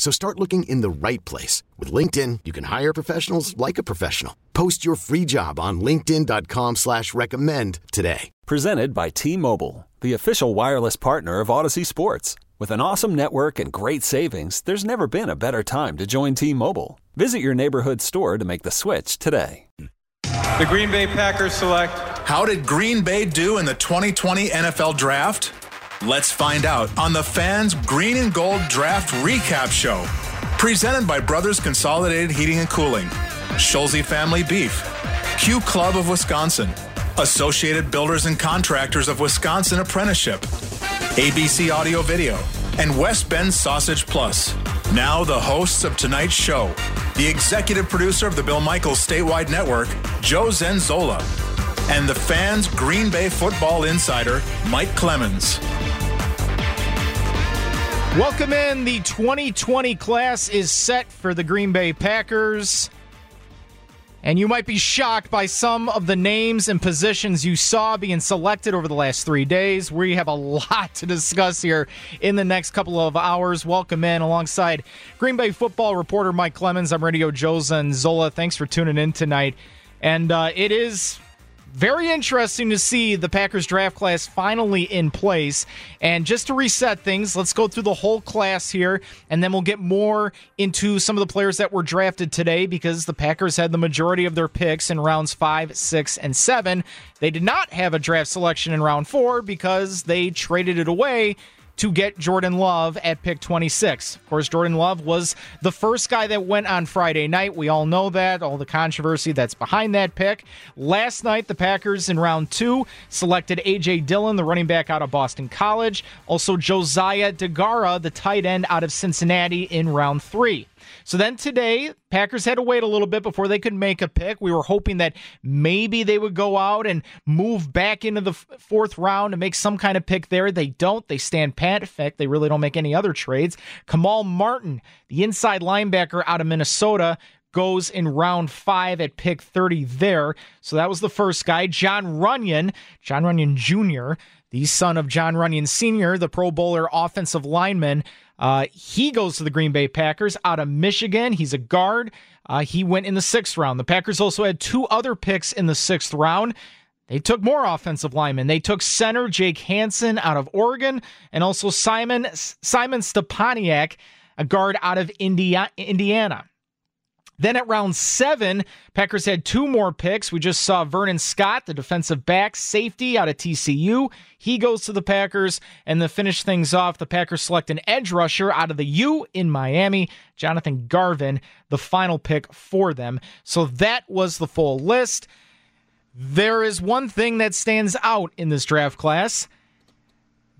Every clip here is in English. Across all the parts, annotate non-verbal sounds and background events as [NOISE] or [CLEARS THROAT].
So start looking in the right place. With LinkedIn, you can hire professionals like a professional. Post your free job on linkedin.com slash recommend today. Presented by T-Mobile, the official wireless partner of Audacy Sports. With an awesome network and great savings, there's never been a better time to join T-Mobile. Visit your neighborhood store to make the switch today. The Green Bay Packers select. How did Green Bay do in the 2020 NFL Draft? Let's find out on the Fans Green and Gold Draft Recap Show. Presented by Brothers Consolidated Heating and Cooling, Scholze Family Beef, Q Club of Wisconsin, Associated Builders and Contractors of Wisconsin Apprenticeship, ABC Audio Video, and West Bend Sausage Plus. Now, the hosts of tonight's show the executive producer of the Bill Michaels statewide network, Joe Zenzola, and the fans' Green Bay football insider, Mike Clemens. Welcome in. The 2020 class is set for the Green Bay Packers. And you might be shocked by some of the names and positions you saw being selected over the last three days. We have a [LAUGHS] lot to discuss here in the next couple of hours. Welcome in alongside Green Bay football reporter Mike Clemens. I'm Radio Joe Zenzola. Thanks for tuning in tonight. And uh, it is very interesting to see the Packers draft class finally in place. And just to reset things, let's go through the whole class here, and then we'll get more into some of the players that were drafted today because the Packers had the majority of their picks in rounds five, six, and seven. They did not have a draft selection in round four because they traded it away to get Jordan Love at pick 26. Of course, Jordan Love was the first guy that went on Friday night. We all know that, all the controversy that's behind that pick. Last night, the Packers in round two selected A.J. Dillon, the running back out of Boston College. Also, Josiah Deguara, the tight end out of Cincinnati in round three. So then today, Packers had to wait a little bit before they could make a pick. We were hoping that maybe they would go out and move back into the fourth round and make some kind of pick there. They don't. They stand pat. In fact, they really don't make any other trades. Kamal Martin, the inside linebacker out of Minnesota, goes in round five at pick 30 there. So that was the first guy. Jon Runyan, Jon Runyan Jr., the son of Jon Runyan Sr., the Pro Bowler offensive lineman. Uh, he goes to the Green Bay Packers out of Michigan. He's a guard. Uh, he went in the sixth round. The Packers also had two other picks in the sixth round. They took more offensive linemen. They took center Jake Hanson out of Oregon and also Simon Simon Stepaniak, a guard out of Indiana. Then at round seven, Packers had two more picks. We just saw Vernon Scott, the defensive back safety out of TCU. He goes to the Packers. And to finish things off, the Packers select an edge rusher out of the U in Miami, Jonathan Garvin, the final pick for them. So that was the full list. There is one thing that stands out in this draft class.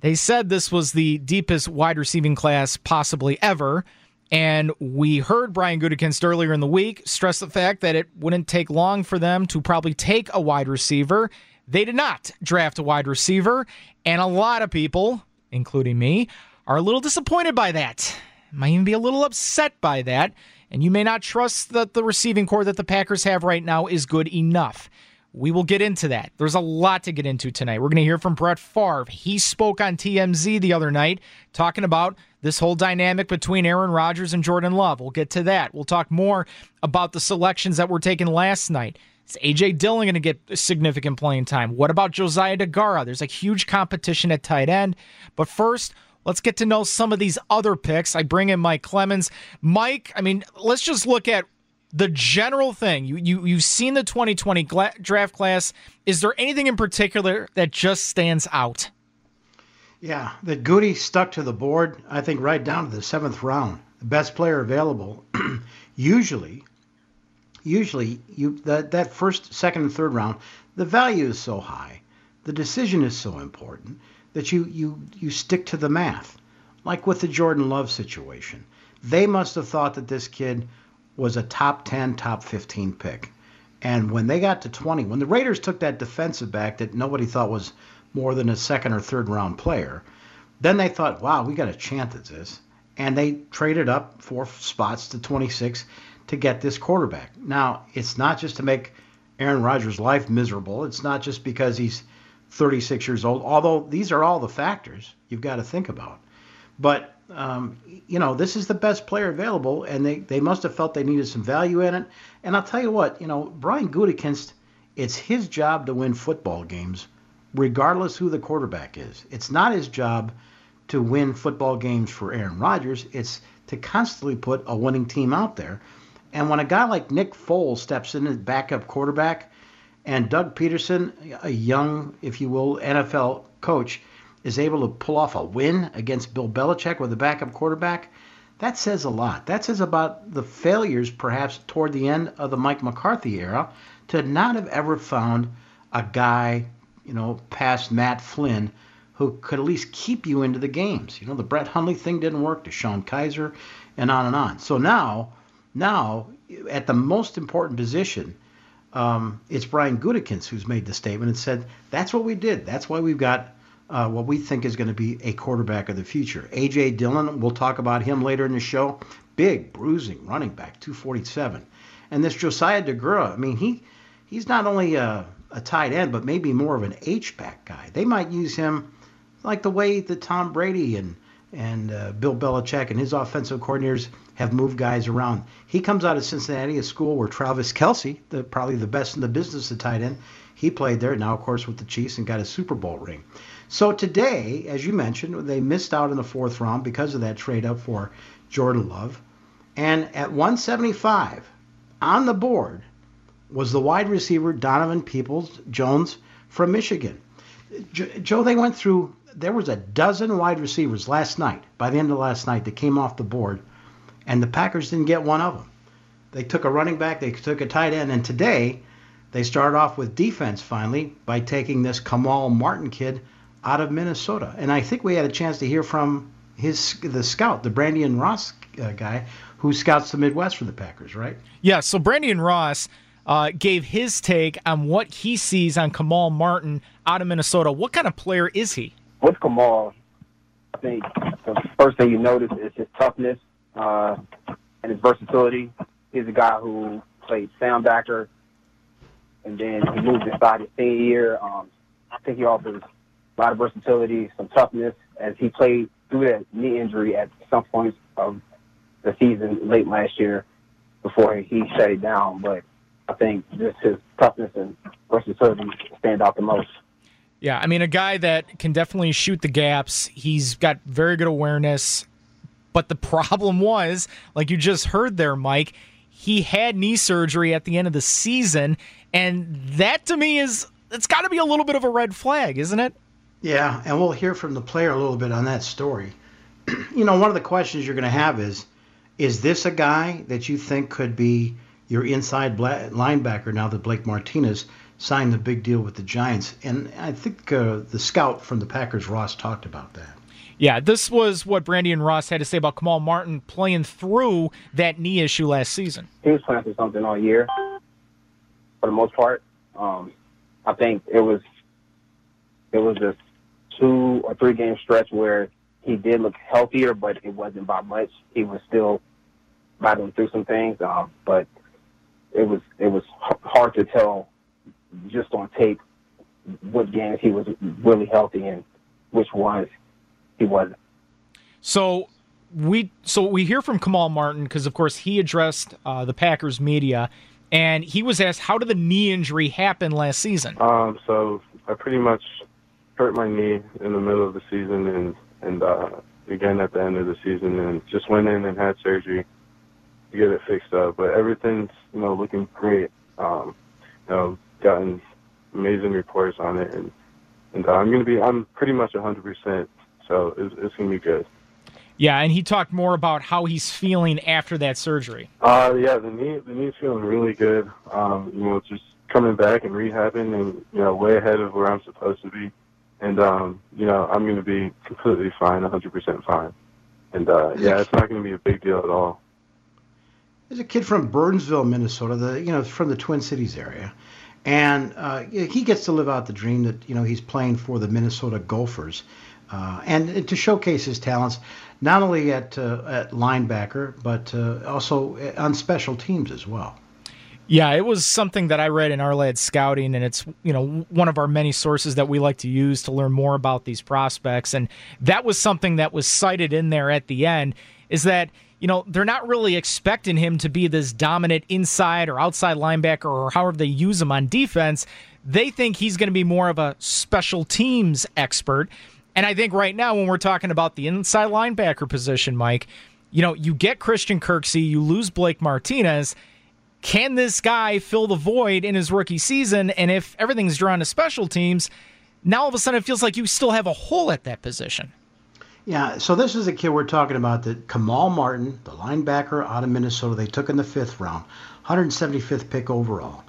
They said this was the deepest wide receiving class possibly ever. And we heard Brian Gutekunst earlier in the week stress the fact that it wouldn't take long for them to probably take a wide receiver. They did not draft a wide receiver, and a lot of people, including me, are a little disappointed by that. Might even be a little upset by that. And you may not trust that the receiving corps that the Packers have right now is good enough. We will get into that. There's a lot to get into tonight. We're going to hear from Brett Favre. He spoke on TMZ the other night talking about this whole dynamic between Aaron Rodgers and Jordan Love. We'll get to that. We'll talk more about the selections that were taken last night. Is AJ Dillon going to get significant playing time? What about Josiah Deguara? There's a huge competition at tight end. But first, let's get to know some of these other picks. I bring in Mike Clemens. Mike, I mean, let's just look at the general thing. You you you've seen the 2020 gla- draft class. Is there anything in particular that just stands out? Yeah that goody stuck to the board i think right down to the seventh round. The best player available. [CLEARS THROAT] Usually usually you that that first second and third round the value is so high the decision is so important that you you you stick to the math. Like with the jordan love situation. They must have thought that this kid was a top 10, top 15 pick. And when they got to 20, when the Raiders took that defensive back that nobody thought was more than a second or third round player, then they thought, wow, we got a chance at this. And they traded up four spots to 26 to get this quarterback. Now, it's not just to make Aaron Rodgers' life miserable. It's not just because he's 36 years old, although these are all the factors you've got to think about. But, um, you know, this is the best player available, and they, they must have felt they needed some value in it. And I'll tell you what, you know, Brian Gutekunst, it's his job to win football games, regardless who the quarterback is. It's not his job to win football games for Aaron Rodgers. It's to constantly put a winning team out there. And when a guy like Nick Foles steps in as backup quarterback, and Doug Pederson, a young, if you will, NFL coach, is able to pull off a win against Bill Belichick with a backup quarterback, that says a lot. That says about the failures, perhaps, toward the end of the Mike McCarthy era to not have ever found a guy, you know, past Matt Flynn who could at least keep you into the games. You know, the Brett Hundley thing didn't work, DeShone Kizer, and on and on. So now, now at the most important position, um, it's Brian Gutekunst who's made the statement and said that's what we did. That's why we've got uh, what we think is going to be a quarterback of the future. A.J. Dillon, we'll talk about him later in the show. Big, bruising running back, 247. And this Josiah Deguara, I mean, he he's not only a, a tight end, but maybe more of an H-back guy. They might use him like the way that Tom Brady and and uh, Bill Belichick and his offensive coordinators have moved guys around. He comes out of Cincinnati, a school where Travis Kelce, the, probably the best in the business at tight end, he played there. Now, of course, with the Chiefs and got a Super Bowl ring. So today, as you mentioned, they missed out in the fourth round because of that trade up for Jordan Love. And at 175 on the board was the wide receiver Donovan Peoples Jones from Michigan. Joe, they went through, there was a dozen wide receivers last night, by the end of last night, that came off the board, and the Packers didn't get one of them. They took a running back, they took a tight end, and today they started off with defense finally by taking this Kamal Martin kid out of Minnesota. And I think we had a chance to hear from his the scout, the Brandon Ross uh, guy, who scouts the Midwest for the Packers, right? Yeah. So Brandon Ross uh, gave his take on what he sees on Kamal Martin out of Minnesota. What kind of player is he? With Kamal, I think the first thing you notice is his toughness uh, and his versatility. He's a guy who played soundbacker, and then he moved inside his senior year. Um, I think he offers a lot of versatility, some toughness, as he played through that knee injury at some points of the season late last year before he shut it down. But I think just his toughness and versatility stand out the most. Yeah, I mean, a guy that can definitely shoot the gaps. He's got very good awareness. But the [LAUGHS] problem was, like you just heard there, Mike, he had knee surgery at the end of the season. And that to me is, it's got to be a little bit of a red flag, isn't it? Yeah, and we'll hear from the player a little bit on that story. [CLEARS THROAT] you know, one of the questions you're going to have is is this a guy that you think could be your inside linebacker now that Blake Martinez signed the big deal with the Giants? And I think uh, the scout from the Packers, Ross, talked about that. Yeah, this was what Brandon Ross had to say about Kamal Martin playing through that knee issue last season. He was playing through something all year, for the most part. Um, I think it was it was just two or three game stretch where he did look healthier, but it wasn't by much. He was still battling through some things, um, but it was it was hard to tell just on tape what games he was really healthy and which ones he wasn't. So we so we hear from Kamal Martin because of course he addressed uh, the Packers media and he was asked how did the knee injury happen last season. Um, so I pretty much hurt my knee in the middle of the season and and uh, again at the end of the season and just went in and had surgery to get it fixed up. But everything's you know looking great. Um, you know, gotten amazing reports on it and and uh, I'm gonna be I'm pretty much 100 percent. So it's, it's gonna be good. Yeah, and he talked more about how he's feeling after that surgery. Uh, yeah, the knee the knee's feeling really good. Um, you know, just coming back and rehabbing and you know way ahead of where I'm supposed to be and um, you know I'm going to be completely fine, 100% fine, and uh, yeah, it's not going to be a big deal at all. There's a kid from Burnsville, Minnesota, the you know from the Twin Cities area, and uh, he gets to live out the dream that you know he's playing for the Minnesota Gophers, uh, and to showcase his talents not only at uh, at linebacker but uh, also on special teams as well. Yeah, it was something that I read in Ourlads scouting, and it's you know one of our many sources that we like to use to learn more about these prospects, and that was something that was cited in there at the end. Is that you know, they're not really expecting him to be this dominant inside or outside linebacker or however they use him on defense. They think he's going to be more of a special teams expert. And I think right now, when we're talking about the inside linebacker position, Mike, you know, you get Christian Kirksey, you lose Blake Martinez. Can this guy fill the void in his rookie season? And if everything's drawn to special teams, now all of a sudden it feels like you still have a hole at that position. Yeah, so this is a kid we're talking about that Kamal Martin, the linebacker out of Minnesota, they took in the fifth round, 175th pick overall.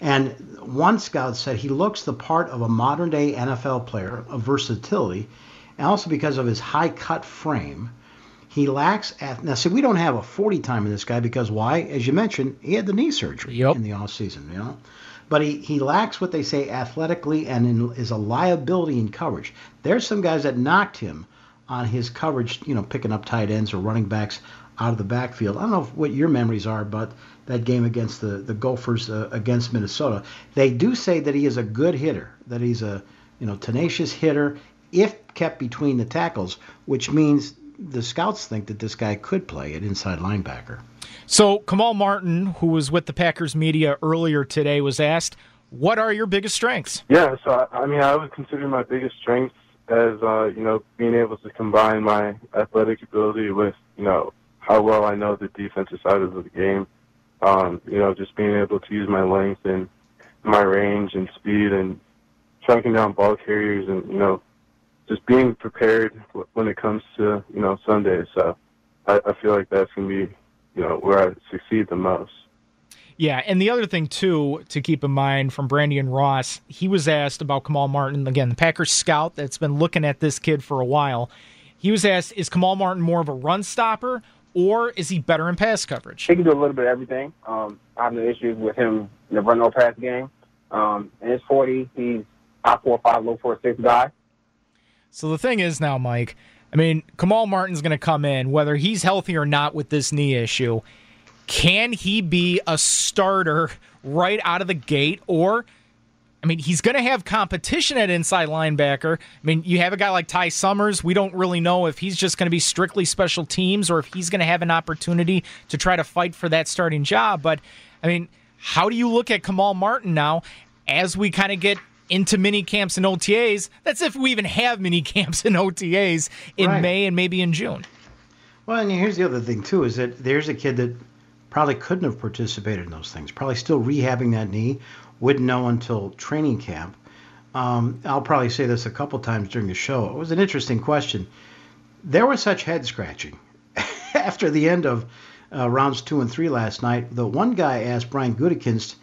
And one scout said he looks the part of a modern day NFL player of versatility, and also because of his high cut frame. He lacks now. See, we don't have a 40 time in this guy because why? As you mentioned, he had the knee surgery yep. in the off season. You know, but he, he lacks what they say athletically and in, is a liability in coverage. There's some guys that knocked him on his coverage, you know, picking up tight ends or running backs out of the backfield. I don't know what your memories are, but that game against the the Gophers uh, against Minnesota, they do say that he is a good hitter, that he's a you know tenacious hitter if kept between the tackles, which means the scouts think that this guy could play at inside linebacker. So Kamal Martin, who was with the Packers media earlier today, was asked, "What are your biggest strengths?" Yeah, so I mean, I would consider my biggest strengths as uh, you know being able to combine my athletic ability with you know how well I know the defensive side of the game. Um, you know, just being able to use my length and my range and speed and trunking down ball carriers and you know just being prepared when it comes to you know Sundays. So I, I feel like that's gonna be you know where I succeed the most. Yeah, and the other thing too to keep in mind from Brandon Ross, he was asked about Kamal Martin again, the Packers scout that's been looking at this kid for a while. He was asked, "Is Kamal Martin more of a run stopper, or is he better in pass coverage?" He can do a little bit of everything. Um, I have no issues with him in the run no pass game. Um, in his forty, he's high four five, low four six guy. So the thing is now, Mike. I mean, Kamal Martin's going to come in, whether he's healthy or not with this knee issue. Can he be a starter right out of the gate? Or, I mean, he's going to have competition at inside linebacker. I mean, you have a guy like Ty Summers. We don't really know if he's just going to be strictly special teams or if he's going to have an opportunity to try to fight for that starting job. But, I mean, how do you look at Kamal Martin now as we kind of get into mini camps and OTAs? That's if we even have mini camps and OTAs in right. May and maybe in June. Well, and here's the other thing, too, is that there's a kid that probably couldn't have participated in those things. Probably still rehabbing that knee. Wouldn't know until training camp. Um, I'll probably say this a couple times during the show. It was an interesting question. There was such head scratching [LAUGHS] after the end of uh, rounds two and three last night. The one guy asked Brian Gutekunst,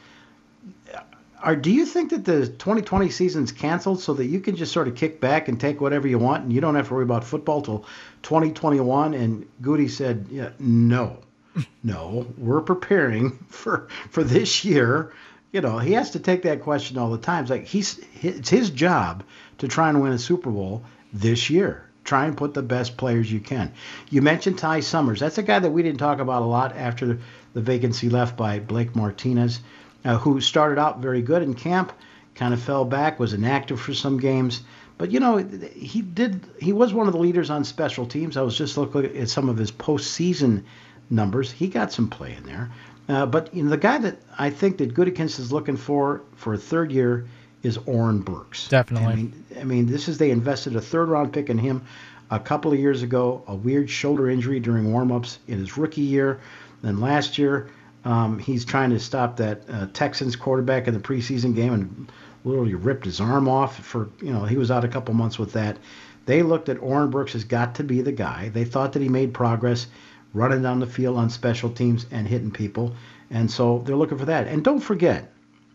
are, do you think that the 2020 season's canceled so that you can just sort of kick back and take whatever you want and you don't have to worry about football till 2021? And Goody said, yeah, no [LAUGHS] no, we're preparing [LAUGHS] for for this year. You know, he has to take that question all the time. It's like he's it's his job to try and win a Super Bowl this year. Try and put the best players you can. You mentioned Ty Summers. That's a guy that we didn't talk about a lot after the vacancy left by Blake Martinez, uh, who started out very good in camp, kind of fell back, was inactive for some games. But you know, he did. He was one of the leaders on special teams. I was just looking at some of his postseason numbers. He got some play in there. Uh, but you know, the guy that I think that Gutekunst is looking for for a third year is Oren Burks. Definitely. I mean, I mean, this is they invested a third round pick in him a couple of years ago. A weird shoulder injury during warmups in his rookie year. Then last year, um, he's trying to stop that uh, Texans quarterback in the preseason game and literally ripped his arm off for you know he was out a couple months with that. They looked at Oren Burks has got to be the guy. They thought that he made progress running down the field on special teams and hitting people. And so they're looking for that. And don't forget,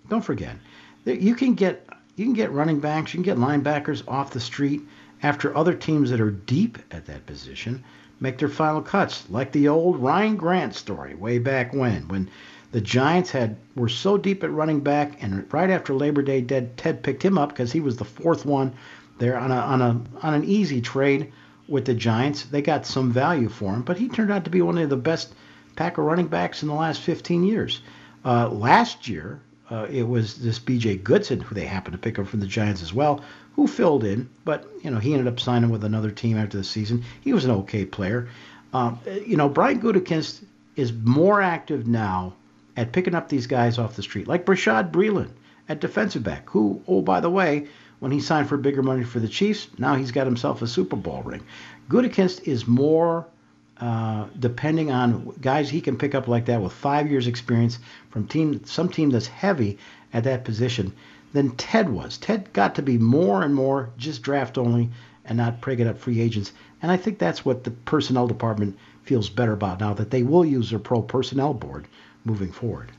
don't forget, you can get you can get running backs, you can get linebackers off the street after other teams that are deep at that position make their final cuts, like the old Ryan Grant story way back when, when the Giants had were so deep at running back, and right after Labor Day, Ted picked him up because he was the fourth one there on a on a on an easy trade with the Giants. They got some value for him, but he turned out to be one of the best Packer running backs in the last 15 years. Uh, last year, uh, it was this B.J. Goodson, who they happened to pick up from the Giants as well, who filled in, but you know he ended up signing with another team after the season. He was an okay player. Um, you know, Brian Gutekunst is more active now at picking up these guys off the street, like Bashaud Breeland at defensive back, who, oh by the way, when he signed for bigger money for the Chiefs, now he's got himself a Super Bowl ring. Gutekunst is more uh, depending on guys he can pick up like that with five years experience from team some team that's heavy at that position than Ted was. Ted got to be more and more just draft only and not picking up free agents. And I think that's what the personnel department feels better about now that they will use their pro personnel board moving forward.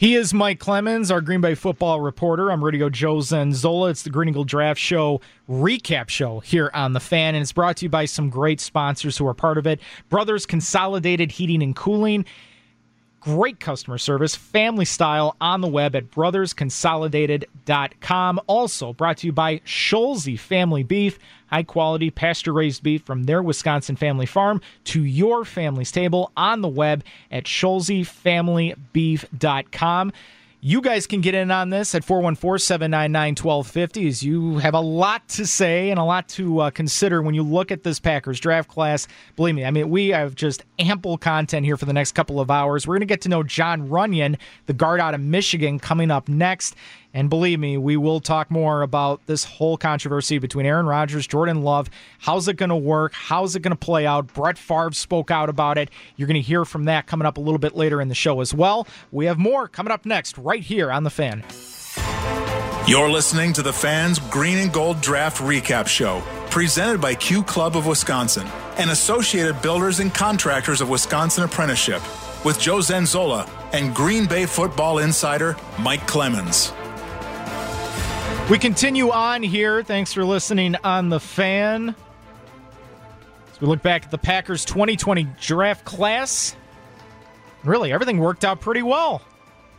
He is Mike Clemens, our Green Bay football reporter. I'm Radio Joe Zenzola. It's the Green Eagle Draft Show recap show here on The Fan, and it's brought to you by some great sponsors who are part of it Brothers Consolidated Heating and Cooling Great customer service, family style on the web at brothersconsolidated.com. Also brought to you by Scholze Family Beef, high quality pasture raised beef from their Wisconsin family farm to your family's table on the web at scholzefamilybeef.com. You guys can get in on this at 414 799 1250 as you have a lot to say and a lot to uh, consider when you look at this Packers draft class. Believe me, I mean, we have just ample content here for the next couple of hours. We're going to get to know Jon Runyan, the guard out of Michigan, coming up next. And believe me, we will talk more about this whole controversy between Aaron Rodgers, Jordan Love. How's it going to work? How's it going to play out? Brett Favre spoke out about it. You're going to hear from that coming up a little bit later in the show as well. We have more coming up next, right here on The Fan. You're listening to The Fan's Green and Gold Draft Recap Show, presented by Q Club of Wisconsin and Associated Builders and Contractors of Wisconsin Apprenticeship, with Joe Zenzola and Green Bay football insider Mike Clemens. We continue on here. Thanks for listening on the fan. As we look back at the Packers 2020 draft class, really everything worked out pretty well.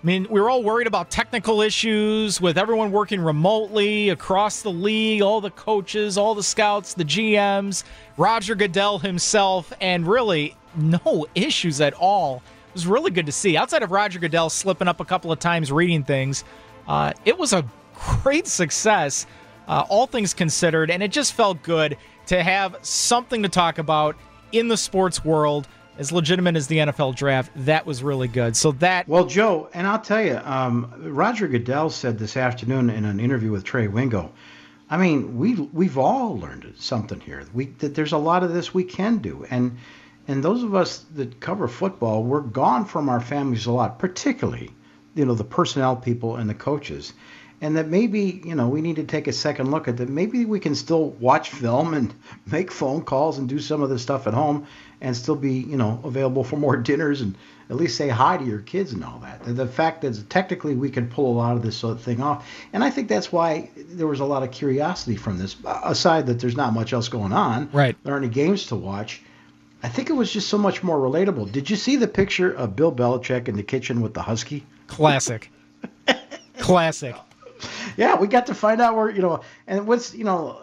I mean, we were all worried about technical issues with everyone working remotely across the league, all the coaches, all the scouts, the GMs, Roger Goodell himself, and really no issues at all. It was really good to see. Outside of Roger Goodell slipping up a couple of times reading things, uh, it was a great success, uh, all things considered, and it just felt good to have something to talk about in the sports world. As legitimate as the NFL draft, that was really good. So that well, Joe, and I'll tell you, um, Roger Goodell said this afternoon in an interview with Trey Wingo. I mean, we we've all learned something here. We that there's a lot of this we can do, and and those of us that cover football, we're gone from our families a lot, particularly, you know, the personnel people and the coaches and that maybe you know we need to take a second look at that maybe we can still watch film and [LAUGHS] make phone calls and do some of this stuff at home and still be you know available for more [LAUGHS] dinners and at least say hi to your kids and all that the, the fact that technically we can pull a lot of this sort of thing off and i think that's why there was a lot of curiosity from this aside that there's not much else going on right there aren't any games to watch I think it was just so much more relatable. Did you see the picture of Bill Belichick in the kitchen with the husky? Classic. [LAUGHS] Classic yeah, we got to find out where you know, and what's you know,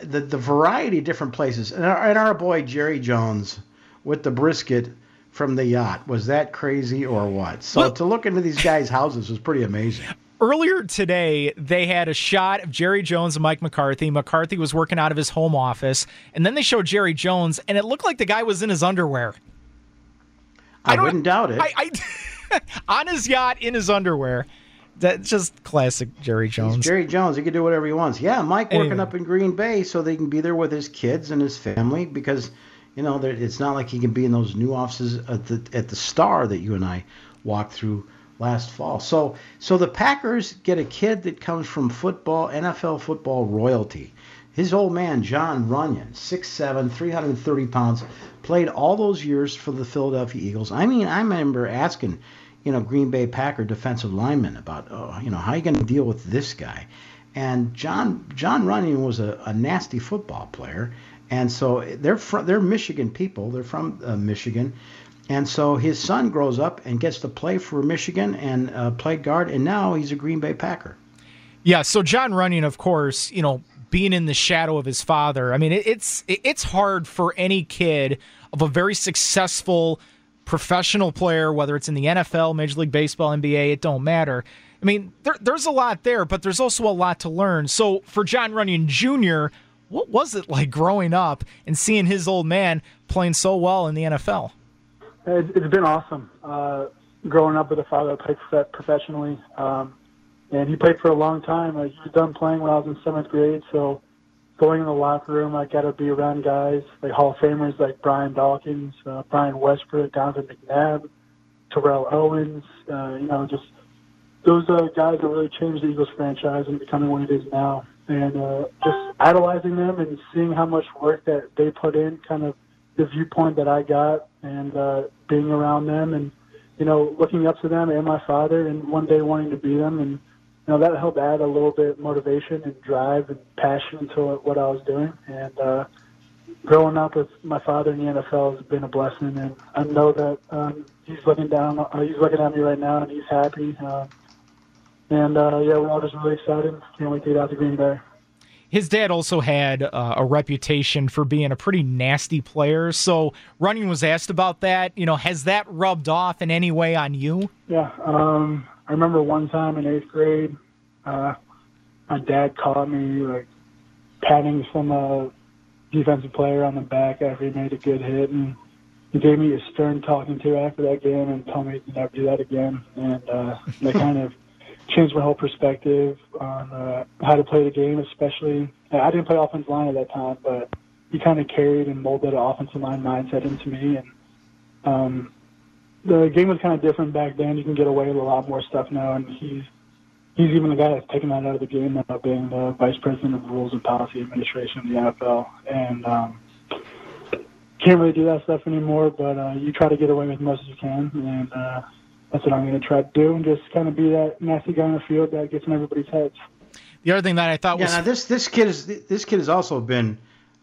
the the variety of different places, and our, and our boy Jerry Jones with the brisket from the yacht was that crazy or what? So to look into these guys' houses was pretty amazing. Earlier today, they had a shot of Jerry Jones and Mike McCarthy. McCarthy was working out of his home office, and then they showed Jerry Jones, and it looked like the guy was in his underwear. I, I wouldn't doubt it. I, I, [LAUGHS] on his yacht in his underwear. That's just classic Jerry Jones. He's Jerry Jones, he can do whatever he wants. Yeah, Mike anyway. working up in Green Bay so they can be there with his kids and his family because you know it's not like he can be in those new offices at the at the Star that you and I walked through last fall. So so the Packers get a kid that comes from football, NFL football royalty. His old man Jon Runyan, 6'7", 330 pounds, played all those years for the Philadelphia Eagles. I mean, I remember asking you know, Green Bay Packer defensive lineman about, oh, you know, how are you going to deal with this guy? And John Jon Runyan was a, a nasty football player, and so they're from they're Michigan people. They're from uh, Michigan, and so his son grows up and gets to play for Michigan and uh, played guard, and now he's a Green Bay Packer. Yeah. So Jon Runyan, of course, you know, being in the shadow of his father. I mean, it, it's it, it's hard for any kid of a very successful professional player, whether it's in the NFL, Major League Baseball, NBA, it don't matter. I mean, there, there's a lot there, but there's also a lot to learn. So for Jon Runyan Jr., what was it like growing up and seeing his old man playing so well in the NFL? It's been awesome. Uh, growing up with a father that played professionally, um, and he played for a long time. Uh, he was done playing when I was in seventh grade, so going in the locker room, I got to be around guys like Hall of Famers like Brian Dawkins, uh, Brian Westbrook, Donovan McNabb, Terrell Owens. Uh, you know, just those uh, guys that really changed the Eagles franchise and becoming what it is now. And uh, just idolizing them and seeing how much work that they put in, kind of the viewpoint that I got, and uh, being around them, and you know, looking up to them and my father, and one day wanting to be them, and you know, that helped add a little bit motivation and drive and passion to what I was doing. And uh, growing up with my father in the NFL has been a blessing, and I know that um, he's looking down, uh, he's looking at me right now, and he's happy. Uh, and uh, yeah, we're all just really excited. Can't wait to get out to Green Bay. His dad also had uh, a reputation for being a pretty nasty player. So Runyan was asked about that. You know, has that rubbed off in any way on you? Yeah, um, I remember one time in eighth grade, uh, my dad caught me like patting some uh, defensive player on the back after he made a good hit, and he gave me a stern talking to after that game and told me to never do that again. And uh, that [LAUGHS] kind of changed my whole perspective on uh, how to play the game, especially. I didn't play offensive line at that time, but he kind of carried and molded an offensive line mindset into me. And um, the game was kind of different back then. You can get away with a lot more stuff now, and he's he's even the guy that's taken that out of the game now, being the vice president of rules and policy administration of the NFL. And um, can't really do that stuff anymore, but uh, you try to get away with as much as you can, and uh, that's what I'm going to try to do, and just kind of be that nasty guy on the field that gets in everybody's heads. The other thing that I thought yeah, was now this this kid is this kid has also been.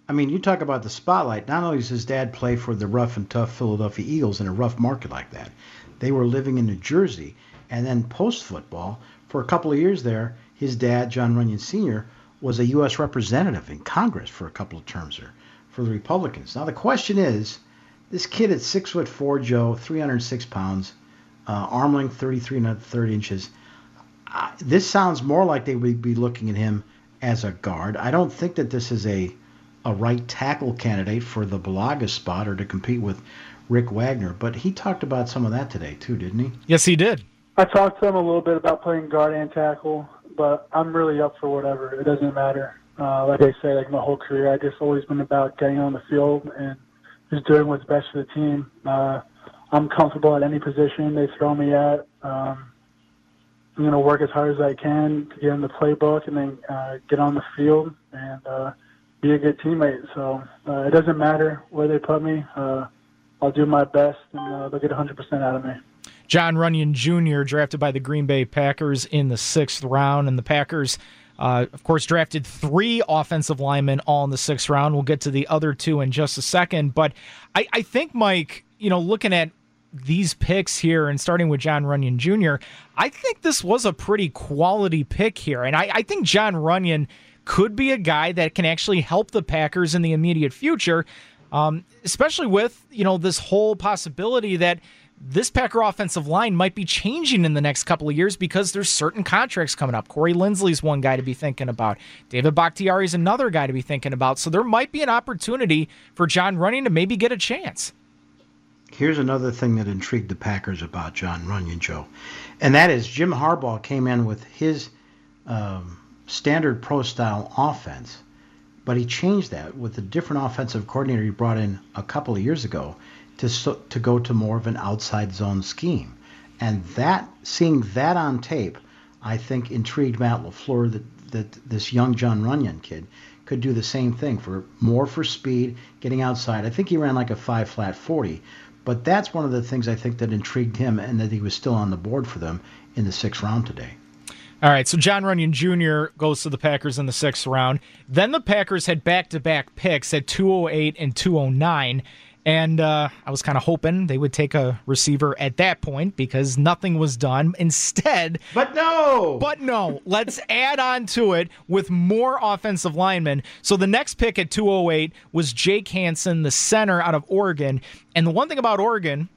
I mean, you talk about the spotlight. Not only does his dad play for the rough and tough Philadelphia Eagles in a rough market like that, they were living in New Jersey, and then post football for a couple of years there, his dad, Jon Runyan Sr., was a U.S. representative in Congress for a couple of terms there for the Republicans. Now the question is, this kid at six foot four, Joe, 306 pounds, uh, arm length 33 and a third inches. This sounds more like they would be looking at him as a guard. I don't think that this is a a right tackle candidate for the Bulaga spot or to compete with Rick Wagner. But he talked about some of that today too, didn't he? Yes, he did. I talked to him a little bit about playing guard and tackle, but I'm really up for whatever. It doesn't matter. Uh, like I say, like my whole career, I just always been about getting on the field and just doing what's best for the team. Uh, I'm comfortable at any position they throw me at. Um, I'm going to work as hard as I can to get in the playbook and then uh, get on the field and uh, be a good teammate. So uh, it doesn't matter where they put me. Uh, I'll do my best and uh, they'll get 100% out of me. Jon Runyan Jr., drafted by the Green Bay Packers in the sixth round, and the Packers. Uh, of course, drafted three offensive linemen all in the sixth round. We'll get to the other two in just a second. But I, I think, Mike, you know, looking at these picks here and starting with Jon Runyan Jr., I think this was a pretty quality pick here. And I, I think Jon Runyan could be a guy that can actually help the Packers in the immediate future, um, especially with, you know, this whole possibility that this Packer offensive line might be changing in the next couple of years because there's certain contracts coming up. Corey Linsley's one guy to be thinking about. David Bakhtiari is another guy to be thinking about. So there might be an opportunity for Jon Runyan to maybe get a chance. Here's another thing that intrigued the Packers about Jon Runyan, Joe, and that is Jim Harbaugh came in with his um, standard pro style offense, but he changed that with a different offensive coordinator he brought in a couple of years ago to to go to more of an outside zone scheme, and that seeing that on tape, I think intrigued Matt LaFleur that that this young Jon Runyan kid could do the same thing for more for speed, getting outside. I think he ran like a five flat forty, but that's one of the things I think that intrigued him and that he was still on the board for them in the sixth round today. All right, so Jon Runyan Jr. goes to the Packers in the sixth round. Then the Packers had back to back picks at 208 and 209. And uh, I was kind of hoping they would take a receiver at that point because nothing was done. Instead, but no, but no. Let's add on to it with more offensive linemen. So the next pick at 208 was Jake Hanson, the center out of Oregon. And the one thing about Oregon,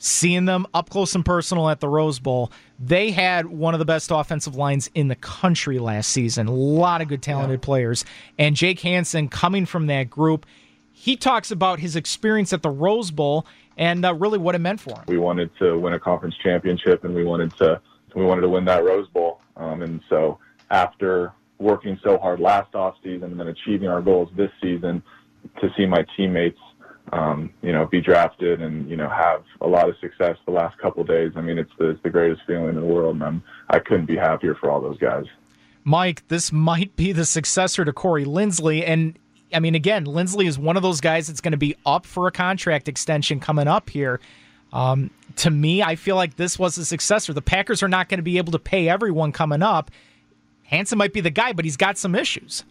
seeing them up close and personal at the Rose Bowl, they had one of the best offensive lines in the country last season. A lot of good, talented yeah. players. And Jake Hanson coming from that group he talks about his experience at the Rose Bowl and uh, really what it meant for him. We wanted to win a conference championship, and we wanted to we wanted to win that Rose Bowl. Um, and so after working so hard last off season and then achieving our goals this season, to see my teammates, um, you know, be drafted and you know have a lot of success the last couple days. I mean, it's the, it's the greatest feeling in the world, and I'm, I couldn't be happier for all those guys. Mike, this might be the successor to Corey Linsley, and I mean, again, Linsley is one of those guys that's going to be up for a contract extension coming up here. Um, to me, I feel like this was a successor. The Packers are not going to be able to pay everyone coming up. Hanson might be the guy, but he's got some issues.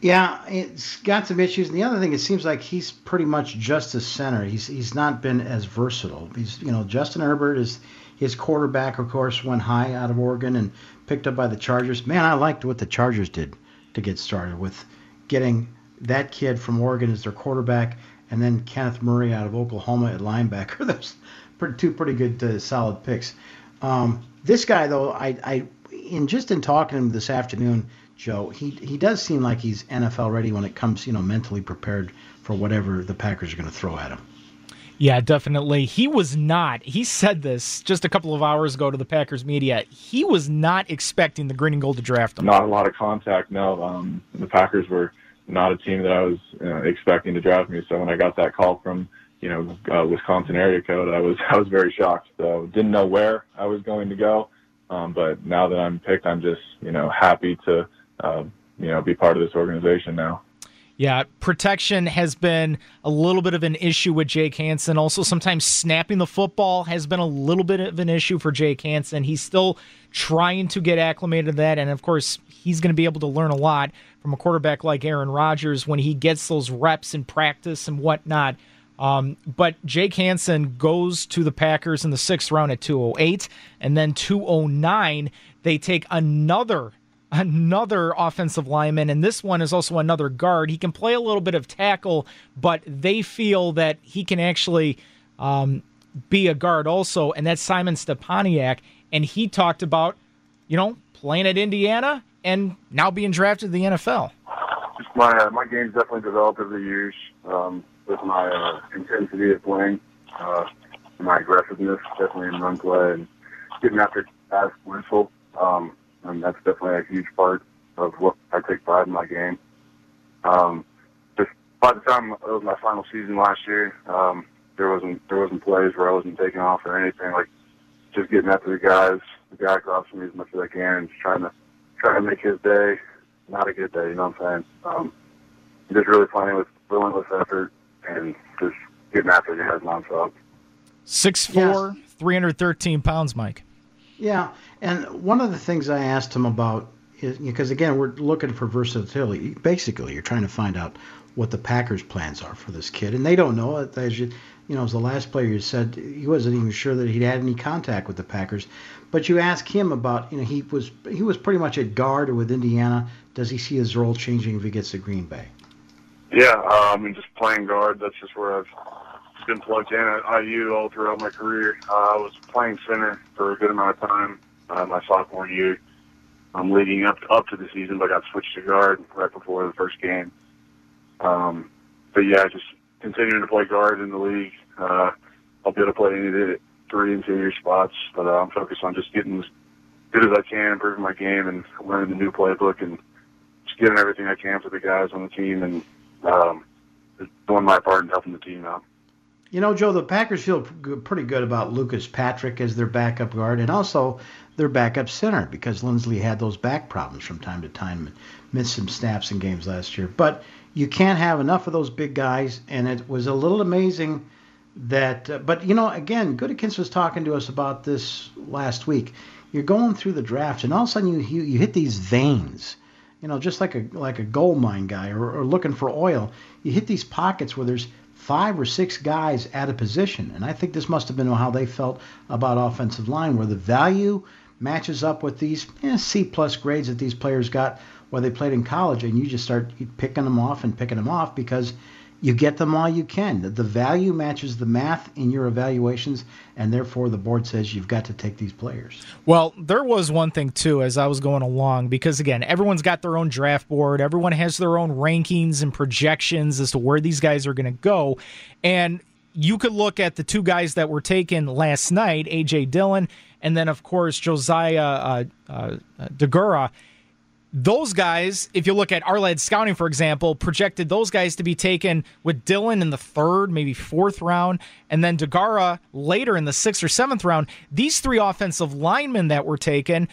Yeah, it's got some issues. And the other thing, it seems like he's pretty much just a center. He's he's not been as versatile. He's you know Justin Herbert is his quarterback, of course, went high out of Oregon and picked up by the Chargers. Man, I liked what the Chargers did to get started with getting that kid from Oregon as their quarterback, and then Kenneth Murray out of Oklahoma at linebacker. [LAUGHS] Those pretty, two pretty good, uh, solid picks. Um, this guy, though, I, I, in just in talking to him this afternoon, Joe, he he does seem like he's NFL ready when it comes, you know, mentally prepared for whatever the Packers are going to throw at him. Yeah, definitely. He was not. He said this just a couple of hours ago to the Packers media. He was not expecting the green and gold to draft him. Not a lot of contact. No, um, the Packers were not a team that I was uh, expecting to draft me. So when I got that call from you know uh, Wisconsin area code, I was [LAUGHS] I was very shocked. So didn't know where I was going to go. Um, but now that I'm picked, I'm just you know happy to uh, you know be part of this organization now. Yeah, protection has been a little bit of an issue with Jake Hanson. Also, sometimes snapping the football has been a little bit of an issue for Jake Hanson. He's still trying to get acclimated to that. And of course, he's going to be able to learn a lot from a quarterback like Aaron Rodgers when he gets those reps in practice and whatnot. Um, but Jake Hanson goes to the Packers in the sixth round at 208. And then 209, they take another another offensive lineman, and this one is also another guard. He can play a little bit of tackle, but they feel that he can actually um, be a guard also, and that's Simon Stepaniak. And he talked about, you know, playing at Indiana and now being drafted to the NFL. Just my uh, my game's definitely developed over the years um, with my uh, intensity of playing, uh, my aggressiveness, definitely in run play and getting after pass whistle. Um, and that's definitely a huge part of what I take pride in my game. Um, just by the time it was my final season last year, um, there wasn't there wasn't plays where I wasn't taking off or anything. Like just getting after the guys, the guy across from me as much as I can, and just trying to try to make his day not a good day. You know what I'm saying? Um, just really playing with relentless effort and just getting after the guys nonstop. Six four, yes. three hundred thirteen pounds, Mike. Yeah, and one of the things I asked him about is because again we're looking for versatility. Basically, you're trying to find out what the Packers' plans are for this kid, and they don't know. As you, you know, as the last player you said, he wasn't even sure that he'd had any contact with the Packers. But you ask him about, you know, he was he was pretty much at guard with Indiana. Does he see his role changing if he gets to Green Bay? Yeah, uh, I mean, just playing guard. That's just where I've been plugged in at IU all throughout my career. Uh, I was playing center for a good amount of time uh, my sophomore year. Um, leading up to, up to the season, but I got switched to guard right before the first game. Um, but yeah, just continuing to play guard in the league. Uh, I'll be able to play any of the three interior spots, but uh, I'm focused on just getting as good as I can, improving my game, and learning the new playbook, and just getting everything I can for the guys on the team, and um, doing my part in helping the team out. You know, Joe, the Packers feel pretty good about Lucas Patrick as their backup guard and also their backup center because Linsley had those back problems from time to time and missed some snaps in games last year. But you can't have enough of those big guys, and it was a little amazing that. Uh, but you know, again, Gutekunst was talking to us about this last week. you're going through the draft, and all of a sudden you you, you hit these veins. You know, just like a like a gold mine guy or, or looking for oil, you hit these pockets where there's five or six guys at a position, and I think this must have been how they felt about offensive line, where the value matches up with these eh, C plus grades that these players got while they played in college, and you just start picking them off and picking them off because you get them all you can. The value matches the math in your evaluations, and therefore the board says you've got to take these players. Well, there was one thing too as I was going along because again, everyone's got their own draft board, everyone has their own rankings and projections as to where these guys are going to go, and you could look at the two guys that were taken last night, AJ Dillon, and then of course Josiah uh, uh, Deguara those guys, if you look at Ourlads scouting, for example, projected those guys to be taken with Dillon in the third, maybe fourth round, and then Deguara later in the sixth or seventh round. These three offensive linemen that were taken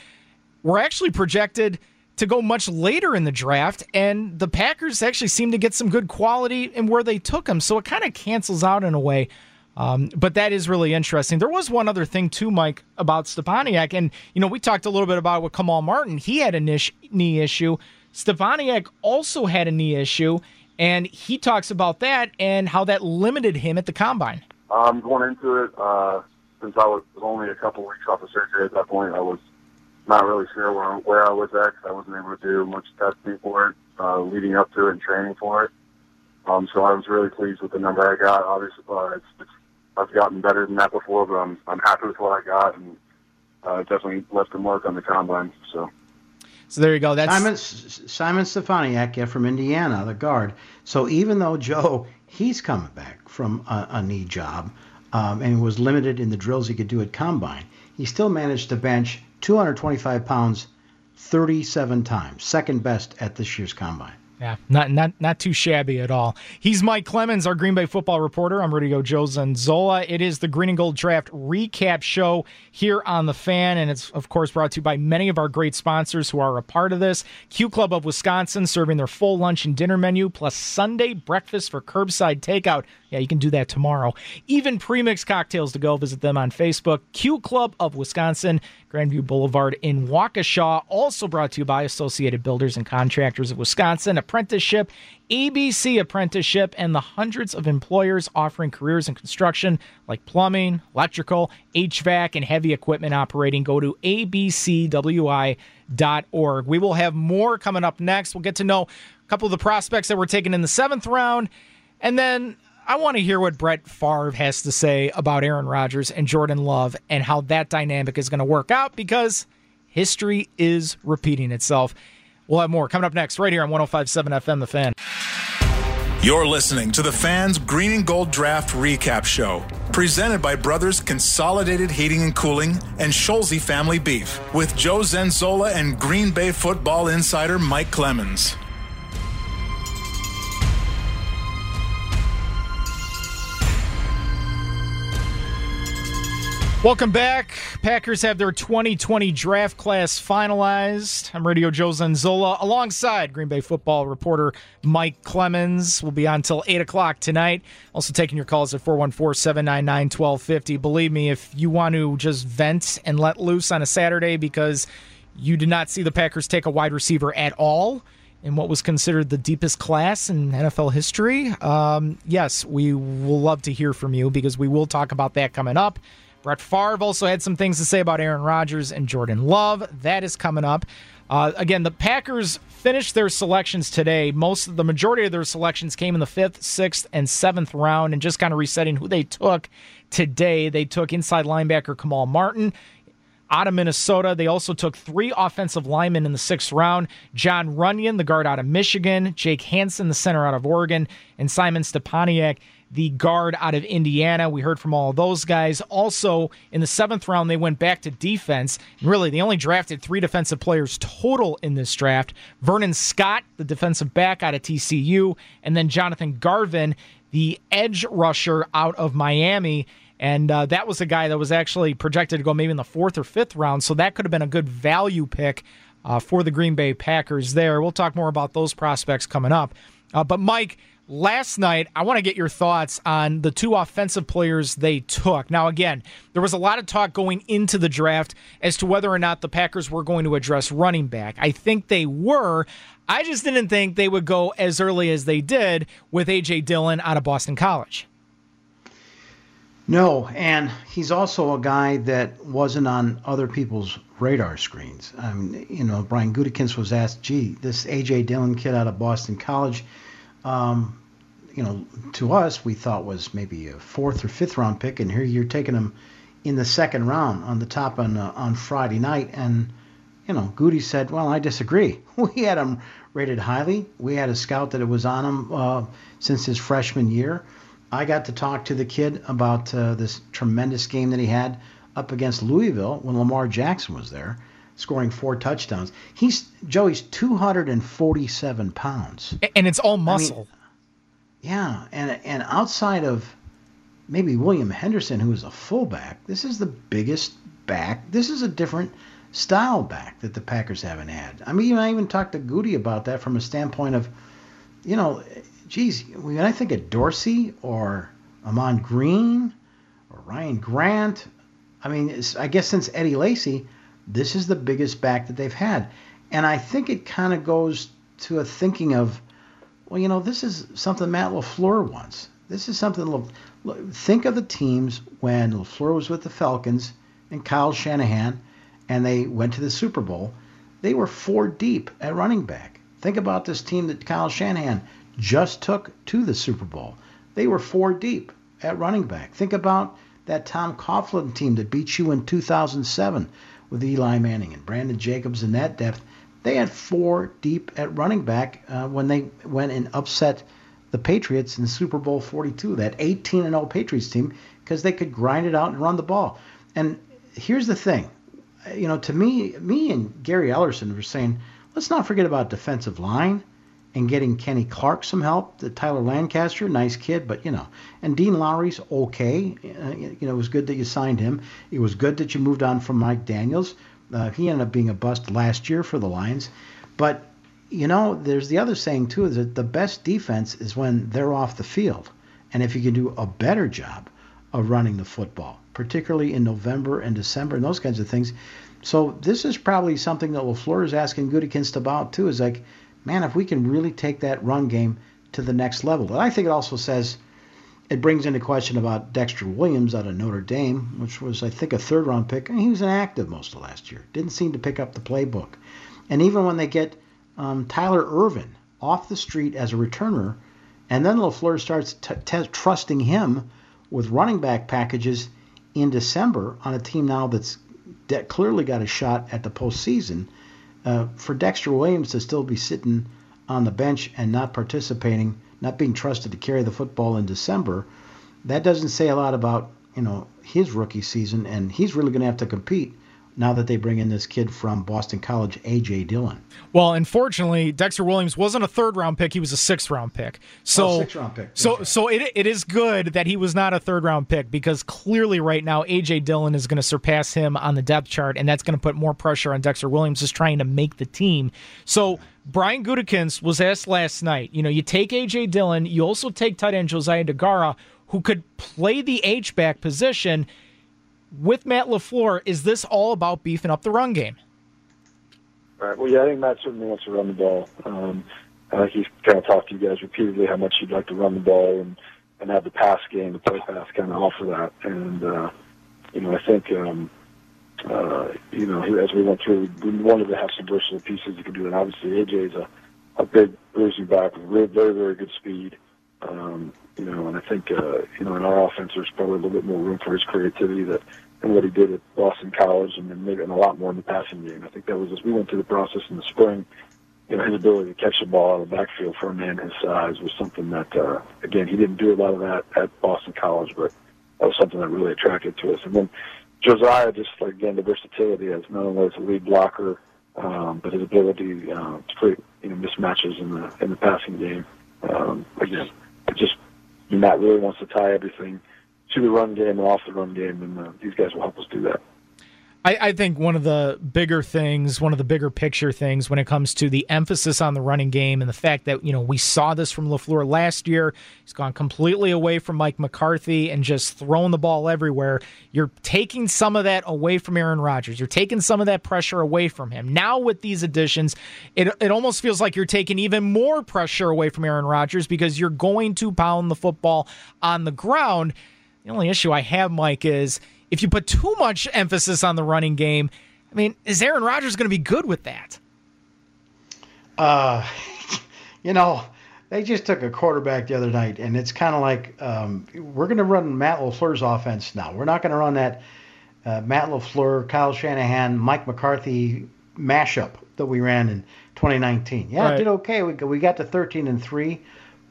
were actually projected to go much later in the draft, and the Packers actually seem to get some good quality in where they took them. So it kind of cancels out in a way um, but that is really interesting. There was one other thing too, Mike, about Stepaniak, and you know we talked a little bit about with Kamal Martin. He had a knee issue. Stepaniak also had a knee issue, and he talks about that and how that limited him at the combine. Um, going into it, uh, since I was only a couple weeks off of surgery at that point, I was not really sure where, where I was at. because I wasn't able to do much testing for it, uh, leading up to it and training for it. Um, so I was really pleased with the number I got. Obviously, uh, it's, it's I've gotten better than that before, but I'm I'm happy with what I got, and uh, definitely left a mark on the combine. So. So there you go. That's Simon Simon Stepaniak yeah, from Indiana, the guard. So even though Joe he's coming back from a, a knee job um, and was limited in the drills he could do at combine, he still managed to bench 225 pounds 37 times, second best at this year's combine. Yeah, not not not too shabby at all. He's Mike Clemens, our Green Bay football reporter. I'm ready to go, Joe Zenzola. It is the Green and Gold Draft recap show here on the Fan, and it's of course brought to you by many of our great sponsors who are a part of this. Q Club of Wisconsin serving their full lunch and dinner menu plus Sunday breakfast for curbside takeout. Yeah, you can do that tomorrow. Even premix cocktails to go. Visit them on Facebook. Q Club of Wisconsin, Grandview Boulevard in Waukesha. Also brought to you by Associated Builders and Contractors of Wisconsin. Apprenticeship, ABC Apprenticeship, and the hundreds of employers offering careers in construction like plumbing, electrical, HVAC, and heavy equipment operating. Go to abcwi.org. We will have more coming up next. We'll get to know a couple of the prospects that were taken in the seventh round. And then I want to hear what Brett Favre has to say about Aaron Rodgers and Jordan Love and how that dynamic is going to work out because history is repeating itself. We'll have more coming up next right here on 1057 FM The Fan. You're listening to the Fans Green and Gold Draft Recap Show, presented by Brothers Consolidated Heating and Cooling and Scholze Family Beef, with Joe Zenzola and Green Bay football insider Mike Clemens. Welcome back. Packers have their 2020 draft class finalized. I'm Radio Joe Zenzola alongside Green Bay football reporter Mike Clemens. We'll be on until 8 o'clock tonight. Also taking your calls at 414 799 1250. Believe me, if you want to just vent and let loose on a Saturday because you did not see the Packers take a wide receiver at all in what was considered the deepest class in NFL history, um, yes, we will love to hear from you because we will talk about that coming up. Brett Favre also had some things to say about Aaron Rodgers and Jordan Love. That is coming up. Uh, again, the Packers finished their selections today. Most of the majority of their selections came in the fifth, sixth, and seventh round, and just kind of resetting who they took today. They took inside linebacker Kamal Martin out of Minnesota. They also took three offensive linemen in the sixth round Jon Runyan, the guard out of Michigan, Jake Hanson, the center out of Oregon, and Simon Stepaniak, the guard out of Indiana. We heard from all of those guys. Also, in the seventh round, they went back to defense. Really, they only drafted three defensive players total in this draft Vernon Scott, the defensive back out of TCU, and then Jonathan Garvin, the edge rusher out of Miami. And uh, that was a guy that was actually projected to go maybe in the fourth or fifth round. So that could have been a good value pick uh, for the Green Bay Packers there. We'll talk more about those prospects coming up. Uh, but, Mike, last night, I want to get your thoughts on the two offensive players they took. Now, again, there was a lot of talk going into the draft as to whether or not the Packers were going to address running back. I think they were. I just didn't think they would go as early as they did with A.J. Dillon out of Boston College. No, and he's also a guy that wasn't on other people's radar screens. I mean, you know, Brian Gutekunst was asked, "Gee, this AJ Dillon kid out of Boston College, um, you know, to us we thought was maybe a fourth or fifth round pick, and here you're taking him in the second round on the top on uh, on Friday night." And you know, Goody said, "Well, I disagree. [LAUGHS] We had him rated highly. We had a scout that it was on him uh, since his freshman year." I got to talk to the kid about uh, this tremendous game that he had up against Louisville when Lamar Jackson was there, scoring four touchdowns. He's Joey's 247 pounds, and it's all muscle. I mean, yeah, and and outside of maybe William Henderson, who is a fullback, this is the biggest back. This is a different style back that the Packers haven't had. I mean, I even talked to Goody about that from a standpoint of, you know, geez, when I think of Dorsey or Ahman Green or Ryan Grant, I mean, I guess since Eddie Lacy, this is the biggest back that they've had. And I think it kind of goes to a thinking of, well, you know, this is something Matt LaFleur wants. This is something, think of the teams when LaFleur was with the Falcons and Kyle Shanahan and they went to the Super Bowl. They were four deep at running back. Think about this team that Kyle Shanahan just took to the Super Bowl. They were four deep at running back. Think about that Tom Coughlin team that beat you in 2007 with Eli Manning and Brandon Jacobs in that depth. They had four deep at running back uh, when they went and upset the Patriots in Super Bowl 42, that 18 and 0 Patriots team, because they could grind it out and run the ball. And here's the thing, you know, to me, me and Gary Ellerson were saying, let's not forget about defensive line and getting Kenny Clark some help. The Tyler Lancaster, nice kid, but you know, and Dean Lowry's okay. Uh, you know, it was good that you signed him. It was good that you moved on from Mike Daniels. Uh, he ended up being a bust last year for the Lions, but you know, there's the other saying too is that the best defense is when they're off the field, and if you can do a better job of running the football, particularly in November and December and those kinds of things. So this is probably something that LaFleur is asking Gutekunst about too. Is like man, if we can really take that run game to the next level. But I think it also says it brings into question about Dexter Williams out of Notre Dame, which was, I think, a third round pick. he was inactive most of last year. Didn't seem to pick up the playbook. And even when they get um, Tyler Ervin off the street as a returner, and then LaFleur starts t- t- trusting him with running back packages in December on a team now that's that clearly got a shot at the postseason uh, for Dexter Williams to still be sitting on the bench and not participating, not being trusted to carry the football in December, that doesn't say a lot about you know his rookie season, and he's really going to have to compete now that they bring in this kid from Boston College, A.J. Dillon. Well, unfortunately, Dexter Williams wasn't a third round pick; he was a sixth round pick. So, oh, sixth round pick. So, so it, it is good that he was not a third round pick because clearly, right now, A.J. Dillon is going to surpass him on the depth chart, and that's going to put more pressure on Dexter Williams just trying to make the team. So. Brian Gutekunst was asked last night. You know, you take A.J. Dillon, you also take tight end Josiah Deguara, who could play the H back position with Matt LaFleur, is this all about beefing up the run game? Right. Well, yeah, I think Matt certainly wants to run the ball. Um, think he's kind of talked to you guys repeatedly how much he'd like to run the ball and, and have the pass game, the play pass kind of offer that. And, uh, you know, I think, um, uh, you know, as we went through, we wanted to have some versatile pieces that could do it. Obviously, AJ is a, a big bruising back with very, very good speed. Um, you know, and I think, uh, you know, in our offense, there's probably a little bit more room for his creativity that than what he did at Boston College, and then maybe and a lot more in the passing game. I think that was as we went through the process in the spring. You know, his ability to catch the ball out of the backfield for a man his size was something that, uh, again, he didn't do a lot of that at Boston College, but that was something that really attracted to us. And then Josiah, just like, again, the versatility as not only as a lead blocker, um, but his ability uh, to create you know mismatches in the in the passing game. Um, again, it just Matt really wants to tie everything to the run game and off the run game, and uh, these guys will help us do that. I, I, think one of the bigger things, one of the bigger picture things when it comes to the emphasis on the running game and the fact that, you know, we saw this from LaFleur last year. He's gone completely away from Mike McCarthy and just thrown the ball everywhere. You're taking some of that away from Aaron Rodgers. You're taking some of that pressure away from him. Now with these additions, it, it almost feels like you're taking even more pressure away from Aaron Rodgers because you're going to pound the football on the ground. The only issue I have, Mike, is if you put too much emphasis on the running game, I mean, is Aaron Rodgers going to be good with that? Uh, [LAUGHS] you know, they just took a quarterback the other night, and it's kind of like um, we're going to run Matt LaFleur's offense now. We're not going to run that uh, Matt LaFleur, Kyle Shanahan, Mike McCarthy mashup that we ran in 2019. Yeah, right. it did okay. We, we got to 13 and 3,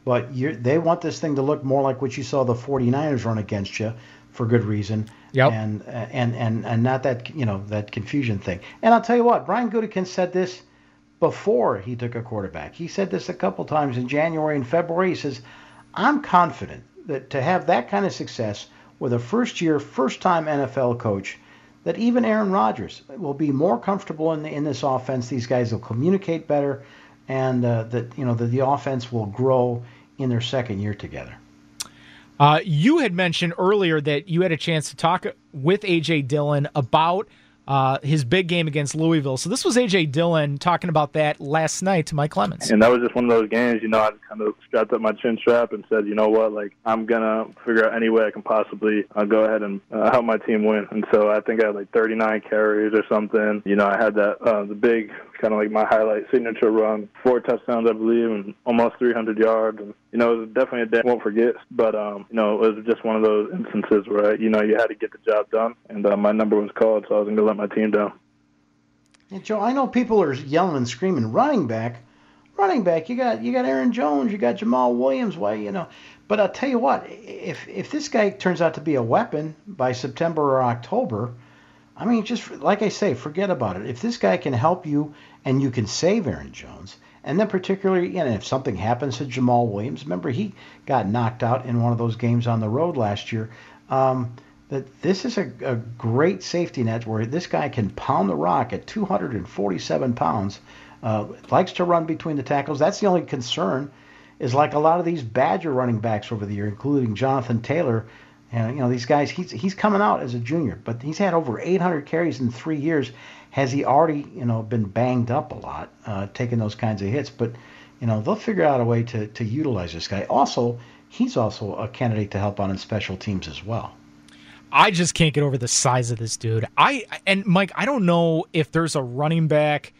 but they want this thing to look more like what you saw the 49ers run against you for good reason. Yep. And and and and not that you know that confusion thing. And I'll tell you what, Brian Gutekunst said this before he took a quarterback. He said this a couple times in January and February. He says, "I'm confident that to have that kind of success with a first-year, first-time NFL coach." That even Aaron Rodgers will be more comfortable in the, in this offense. These guys will communicate better, and uh, that you know that the offense will grow in their second year together. Uh, you had mentioned earlier that you had a chance to talk with AJ Dillon about uh, his big game against Louisville. So this was AJ Dillon talking about that last night to Mike Clemens. And that was just one of those games, you know, I kind of strapped up my chin strap and said, you know what, like I'm gonna figure out any way I can possibly uh, go ahead and uh, help my team win. And so I think I had like 39 carries or something. You know, I had that uh, the big kind of like my highlight signature run, four touchdowns, I believe, and almost 300 yards. And you know, it was definitely a day I won't forget. But um, you know, it was just one of those instances where you know you had to get the job done, and uh, my number was called, so I wasn't gonna let my team down. Hey, Joe, I know people are yelling and screaming, running back, running back. You got you got Aaron Jones, you got Jamaal Williams. Why you know? But I'll tell you what, if if this guy turns out to be a weapon by September or October, I mean, just like I say, forget about it. If this guy can help you and you can save Aaron Jones, and then particularly, you know, if something happens to Jamaal Williams, remember he got knocked out in one of those games on the road last year. Um, that this is a, a great safety net where this guy can pound the rock at 247 pounds. Uh, likes to run between the tackles. That's the only concern. Is like a lot of these Badger running backs over the year, including Jonathan Taylor. And you know these guys, he's he's coming out as a junior, but he's had over 800 carries in three years has he already, you know, been banged up a lot, uh, taking those kinds of hits? But, you know, they'll figure out a way to, to utilize this guy. Also, he's also a candidate to help on in special teams as well. I just can't get over the size of this dude. I and Mike, I don't know if there's a running back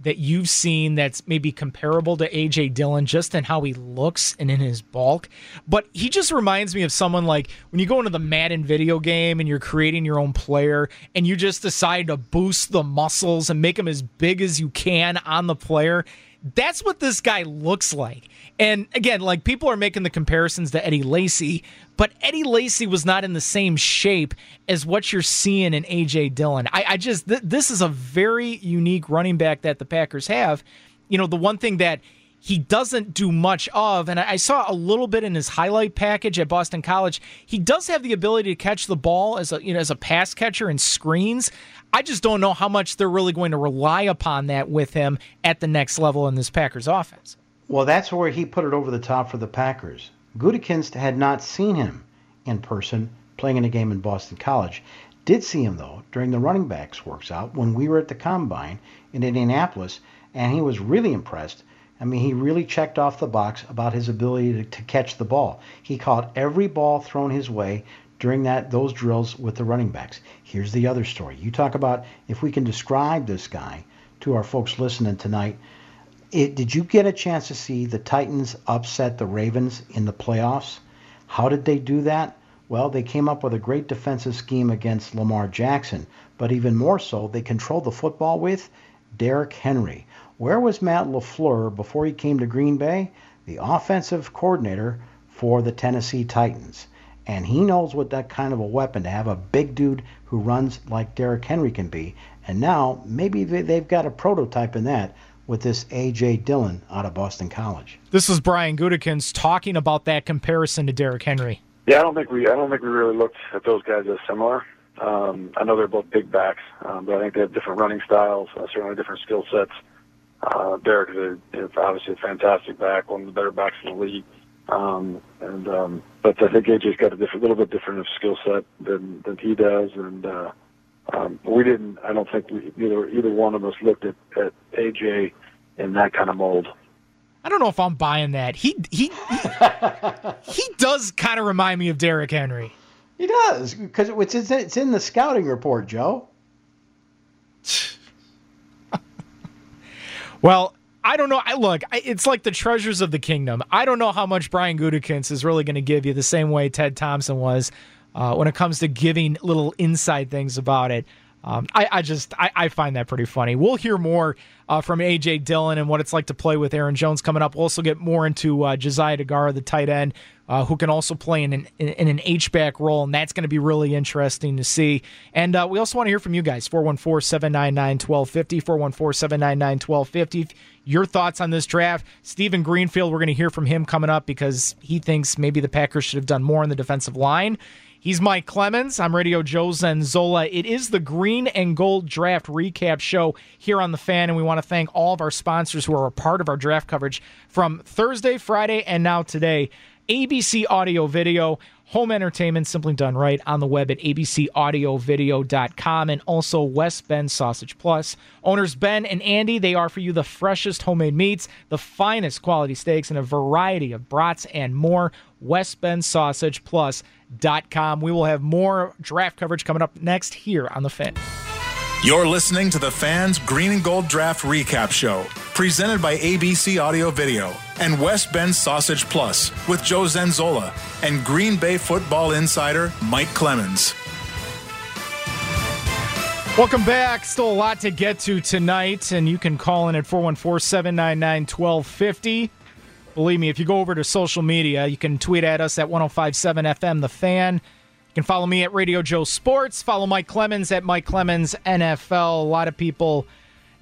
that you've seen that's maybe comparable to AJ Dillon just in how he looks and in his bulk. But he just reminds me of someone like when you go into the Madden video game and you're creating your own player and you just decide to boost the muscles and make them as big as you can on the player. That's what this guy looks like. And again, like people are making the comparisons to Eddie Lacy, but Eddie Lacy was not in the same shape as what you're seeing in AJ Dillon. I, I just th- this is a very unique running back that the Packers have. You know, the one thing that he doesn't do much of, and I saw a little bit in his highlight package at Boston College. He does have the ability to catch the ball as a you know as a pass catcher and screens. I just don't know how much they're really going to rely upon that with him at the next level in this Packers offense. Well, that's where he put it over the top for the Packers. Gutekunst had not seen him in person playing in a game in Boston College. Did see him though during the running backs works out when we were at the combine in Indianapolis, and he was really impressed. I mean, he really checked off the box about his ability to, to catch the ball. He caught every ball thrown his way during that those drills with the running backs. Here's the other story. You talk about if we can describe this guy to our folks listening tonight it, did you get a chance to see the Titans upset the Ravens in the playoffs? How did they do that? Well, they came up with a great defensive scheme against Lamar Jackson, but even more so, they controlled the football with Derrick Henry. Where was Matt LaFleur before he came to Green Bay? The offensive coordinator for the Tennessee Titans. And he knows what that kind of a weapon to have a big dude who runs like Derrick Henry can be. And now maybe they've got a prototype in that with this A.J. Dillon out of Boston College. This is Brian Gutekunst talking about that comparison to Derrick Henry. Yeah, I don't think we I don't think we really looked at those guys as similar. Um, I know they're both big backs, um, but I think they have different running styles, uh, certainly different skill sets. Uh, Derrick is, a, is obviously a fantastic back, one of the better backs in the league. Um, and um, but I think AJ's got a different, little bit different of skill set than than he does, and uh, um, we didn't. I don't think we, either either one of us looked at, at AJ in that kind of mold. I don't know if I'm buying that. He he he, he [LAUGHS] does kind of remind me of Derrick Henry. He does because it's it's in the scouting report, Joe. [LAUGHS] well, I don't know. I look, it's like the treasures of the kingdom. I don't know how much Brian Gutekunst is really going to give you the same way Ted Thompson was uh, when it comes to giving little inside things about it. Um, I, I, just I, I, find that pretty funny. We'll hear more uh, from AJ Dillon and what it's like to play with Aaron Jones coming up. We'll also get more into uh, Josiah Deguara, the tight end, uh, who can also play in an, in an H back role, and that's going to be really interesting to see. And uh, we also want to hear from you guys 414 799 1250, 414 799 1250. Your thoughts on this draft. Stephen Greenfield, we're going to hear from him coming up because he thinks maybe the Packers should have done more on the defensive line. He's Mike Clemens. I'm Radio Joe Zenzola. It is the Green and Gold Draft Recap Show here on The Fan, and we want to thank all of our sponsors who are a part of our draft coverage from Thursday, Friday, and now today. ABC Audio Video, home entertainment simply done right on the web at abcaudiovideo.com and also West Bend Sausage Plus. Owners Ben and Andy, they offer you the freshest homemade meats, the finest quality steaks, and a variety of brats and more. West Bend Sausage Plus.com. We will have more draft coverage coming up next here on The Fan. You're listening to the Fans Green and Gold Draft Recap Show, presented by ABC Audio Video and West Bend Sausage Plus with Joe Zenzola and Green Bay football insider Mike Clemens. Welcome back. Still a lot to get to tonight, and you can call in at 414 799 1250. Believe me, if you go over to social media, you can tweet at us at 1057 FM The Fan. You can follow me at Radio Joe Sports. Follow Mike Clemens at Mike Clemens NFL. A lot of people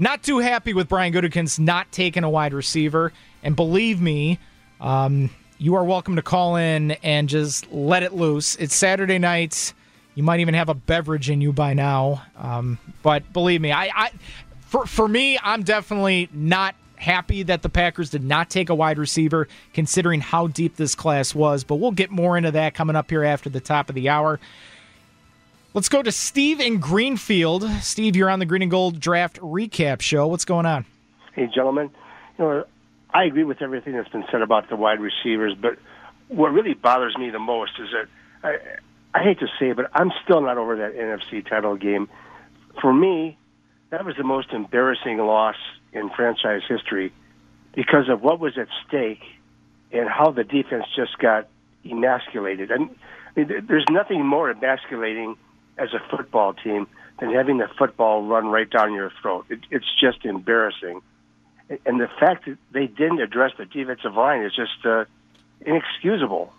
not too happy with Brian Gutekunst not taking a wide receiver. And believe me, um, you are welcome to call in and just let it loose. It's Saturday night. You might even have a beverage in you by now. Um, but believe me, I, I for for me, I'm definitely not happy that the Packers did not take a wide receiver, considering how deep this class was. But we'll get more into that coming up here after the top of the hour. Let's go to Steve in Greenfield. Steve, you're on the Green and Gold Draft Recap Show. What's going on? Hey, gentlemen. You know, I agree with everything that's been said about the wide receivers, but what really bothers me the most is that I, I hate to say it, but I'm still not over that NFC title game. For me, that was the most embarrassing loss in franchise history because of what was at stake and how the defense just got emasculated. I mean, there's nothing more emasculating as a football team than having the football run right down your throat. It, it's just embarrassing and the fact that they didn't address the defensive line is just uh, inexcusable.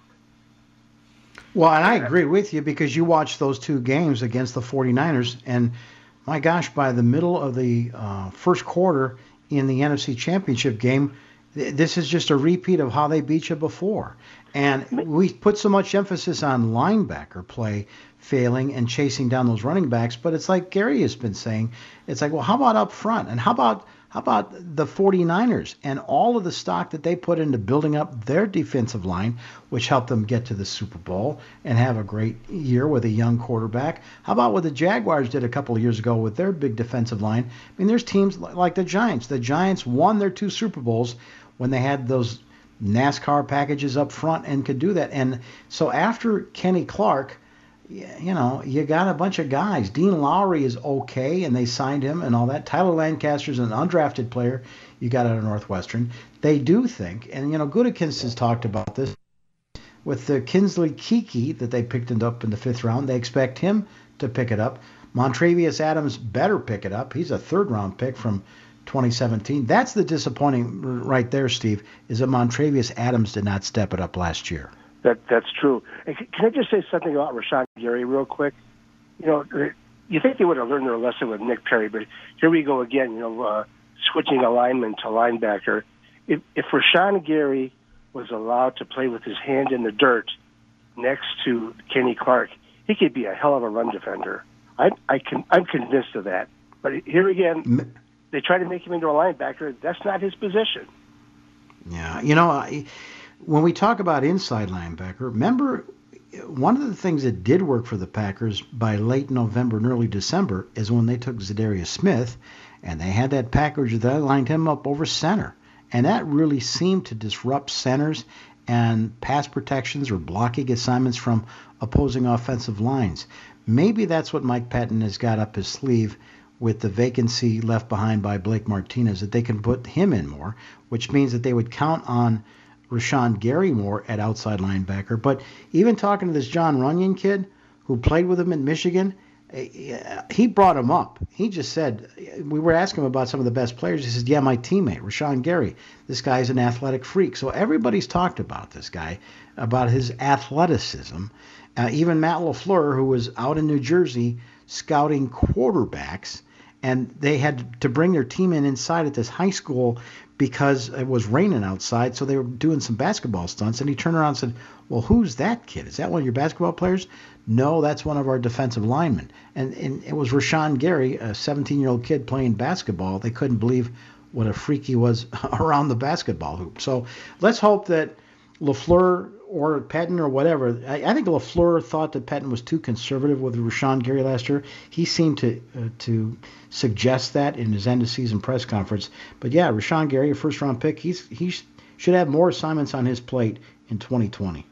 Well, and I agree with you because you watched those two games against the 49ers, and my gosh, by the middle of the uh, first quarter in the NFC Championship game, th- this is just a repeat of how they beat you before. And we put so much emphasis on linebacker play failing and chasing down those running backs, but it's like Gary has been saying, it's like, well, how about up front? And how about how about the 49ers and all of the stock that they put into building up their defensive line, which helped them get to the Super Bowl and have a great year with a young quarterback? How about what the Jaguars did a couple of years ago with their big defensive line? I mean, there's teams like the Giants. The Giants won their two Super Bowls when they had those NASCAR packages up front and could do that. And so after Kenny Clark, you know, you got a bunch of guys. Dean Lowry is okay, and they signed him and all that. Tyler Lancaster's an undrafted player you got out of Northwestern. They do think, and you know, Gutekunst has talked about this with the Kingsley Keke that they picked up in the fifth round. They expect him to pick it up. Montravius Adams better pick it up. He's a third round pick from 2017. That's the disappointing right there, Steve, is that Montravius Adams did not step it up last year. That that's true. And can I just say something about Rashan Gary real quick? You know, you think they would have learned their lesson with Nick Perry, but here we go again. You know, uh, switching alignment to linebacker. If if Rashan Gary was allowed to play with his hand in the dirt next to Kenny Clark, he could be a hell of a run defender. I, I can, I'm convinced of that. But here again, they try to make him into a linebacker. That's not his position. Yeah, you know, I, when we talk about inside linebacker, remember one of the things that did work for the Packers by late November and early December is when they took Za'Darius Smith and they had that package that lined him up over center. And that really seemed to disrupt centers and pass protections or blocking assignments from opposing offensive lines. Maybe that's what Mike Pettine has got up his sleeve with the vacancy left behind by Blake Martinez, that they can put him in more, which means that they would count on Rashan Gary more at outside linebacker. But even talking to this Jon Runyan kid who played with him in Michigan, eh, he brought him up. He just said, we were asking him about some of the best players. He said, yeah, my teammate, Rashan Gary. This guy's an athletic freak. So everybody's talked about this guy, about his athleticism. Uh, even Matt LaFleur, who was out in New Jersey scouting quarterbacks, and they had to bring their team in inside at this high school because it was raining outside, so they were doing some basketball stunts. And he turned around and said, Well, who's that kid? Is that one of your basketball players? No, that's one of our defensive linemen. And, and it was Rashan Gary, a 17 year old kid playing basketball. They couldn't believe what a freak he was [LAUGHS] around the basketball hoop. So let's hope that LaFleur or Patton or whatever. I, I think LaFleur thought that Patton was too conservative with Rashan Gary last year. He seemed to uh, to suggest that in his end of season press conference. But yeah, Rashan Gary, a first round pick, he's he should have more assignments on his plate in 2020.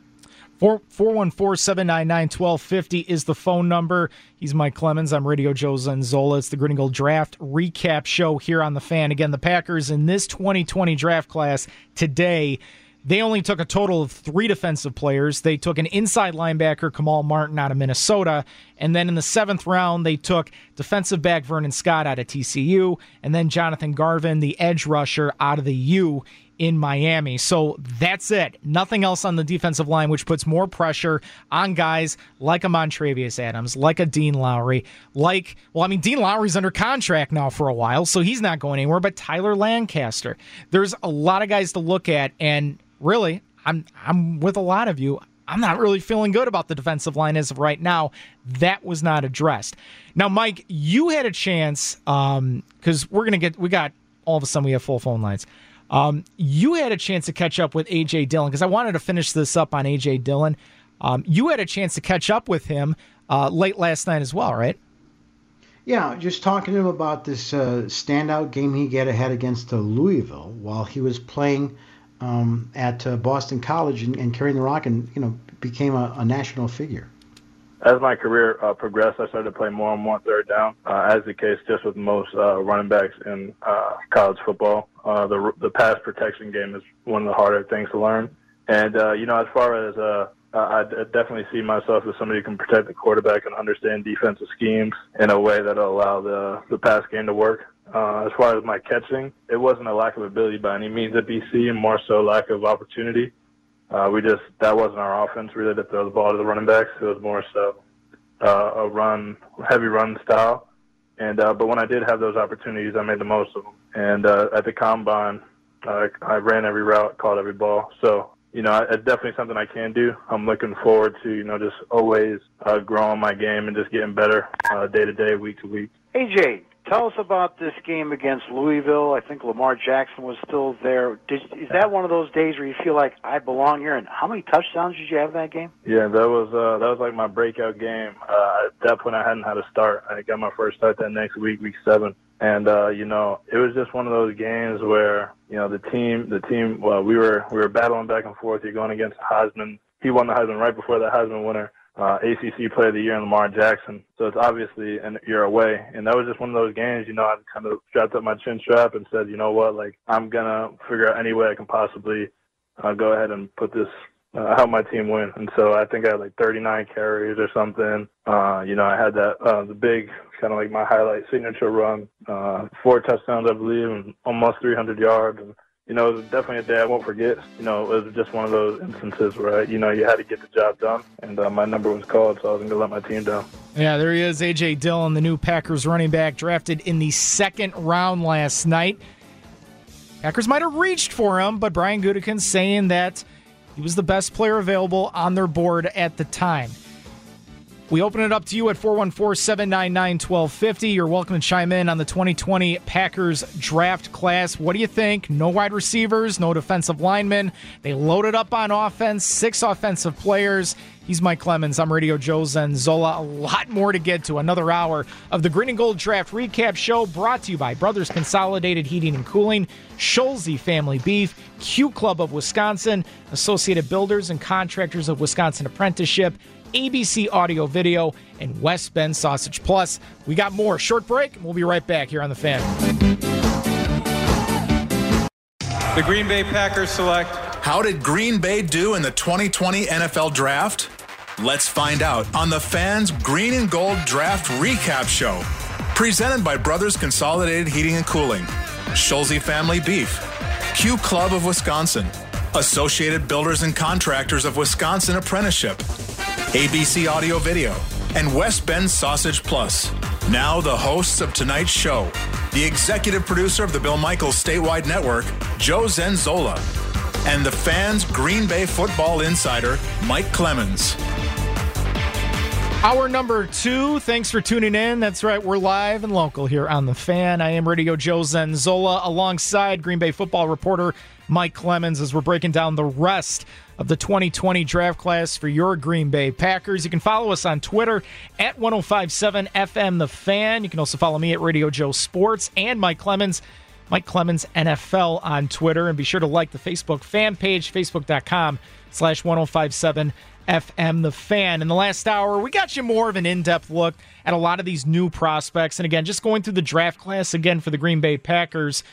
414 799 1250 is the phone number. He's Mike Clemens. I'm Radio Joe Zenzola. It's the Green Gold Draft recap show here on the fan. Again, the Packers in this 2020 draft class today they only took a total of three defensive players. They took an inside linebacker, Kamal Martin, out of Minnesota. And then in the seventh round, they took defensive back Vernon Scott out of TCU. And then Jonathan Garvin, the edge rusher, out of the U in Miami. So that's it. Nothing else on the defensive line, which puts more pressure on guys like a Montravius Adams, like a Dean Lowry, like, well, I mean, Dean Lowry's under contract now for a while, so he's not going anywhere, but Tyler Lancaster. There's a lot of guys to look at, and really, I'm I'm with a lot of you. I'm not really feeling good about the defensive line as of right now. That was not addressed. Now, Mike, you had a chance because um, we're gonna get we got all of a sudden we have full phone lines. Um, you had a chance to catch up with AJ Dillon because I wanted to finish this up on AJ Dillon. Um, you had a chance to catch up with him uh, late last night as well, right? Yeah, just talking to him about this uh, standout game he get ahead against Louisville while he was playing um, at uh, Boston College and, and, carrying the rock, and you know became a, a national figure. As my career uh, progressed, I started to play more and more third down. Uh, as the case just with most uh, running backs in uh, college football, uh, the the pass protection game is one of the harder things to learn. And you know, as far as I definitely see myself as somebody who can protect the quarterback and understand defensive schemes in a way that'll allow the the pass game to work. Uh, as far as my catching, it wasn't a lack of ability by any means at BC, and more so lack of opportunity. Uh, we just that wasn't our offense really to throw the ball to the running backs. It was more so uh, a run, heavy run style. And uh, but when I did have those opportunities, I made the most of them. And uh, at the combine, uh, I ran every route, caught every ball. So you know, it's definitely something I can do. I'm looking forward to you know just always uh, growing my game and just getting better uh, day to day, week to week. AJ, Tell us about this game against Louisville. I think Lamar Jackson was still there. Did, is that one of those days where you feel like I belong here? And how many touchdowns did you have that game? Yeah, that was uh, that was like my breakout game. Uh, at that point, I hadn't had a start. I got my first start that next week, week seven. And uh, you know, it was just one of those games where you know the team, the team. Well, we were we were battling back and forth. You're going against Heisman. He won the Heisman right before the Heisman winner uh, ACC Player of the Year in Lamar Jackson. So it's obviously an year away, and that was just one of those games. You know, I kind of strapped up my chin strap and said, you know what, like I'm gonna figure out any way I can possibly uh, go ahead and put this. Uh, help my team win, and so I think I had like 39 carries or something. Uh, you know, I had that uh, the big kind of like my highlight signature run, uh, four touchdowns I believe, and almost 300 yards. And you know, it was definitely a day I won't forget. You know, it was just one of those instances where, you know, you had to get the job done, and uh, my number was called, so I wasn't going to let my team down. Yeah, there he is, A.J. Dillon, the new Packers running back, drafted in the second round last night. Packers might have reached for him, but Brian Gutekunst saying that he was the best player available on their board at the time. We open it up to you at 414 799 1250. You're welcome to chime in on the 2020 Packers draft class. What do you think? No wide receivers, no defensive linemen. They loaded up on offense, six offensive players. He's Mike Clemens. I'm Radio Joe Zenzola. A lot more to get to. Another hour of the Green and Gold Draft Recap Show brought to you by Brothers Consolidated Heating and Cooling, Scholze Family Beef, Q Club of Wisconsin, Associated Builders and Contractors of Wisconsin Apprenticeship, ABC Audio Video, and West Bend Sausage Plus. We got more. Short break, and we'll be right back here on the fan. The Green Bay Packers select. How did Green Bay do in the 2020 NFL Draft? Let's find out on the Fans Green and Gold Draft Recap Show. Presented by Brothers Consolidated Heating and Cooling, Scholze Family Beef, Q Club of Wisconsin, Associated Builders and Contractors of Wisconsin Apprenticeship, ABC Audio Video, and West Bend Sausage Plus. Now, the hosts of tonight's show, the executive producer of the Bill Michaels Statewide Network, Joe Zenzola, and the fans' Green Bay football insider, Mike Clemens. Hour number two. Thanks for tuning in. That's right, we're live and local here on the fan. I am Radio Joe Zenzola alongside Green Bay football reporter Mike Clemens as we're breaking down the rest of the 2020 draft class for your Green Bay Packers. You can follow us on Twitter at 1057 FM The Fan. You can also follow me at Radio Joe Sports and Mike Clemens. Mike Clemens NFL on Twitter. And be sure to like the Facebook fan page, facebook.com slash 1057 FM The Fan. In the last hour, we got you more of an in depth look at a lot of these new prospects. And again, just going through the draft class again for the Green Bay Packers.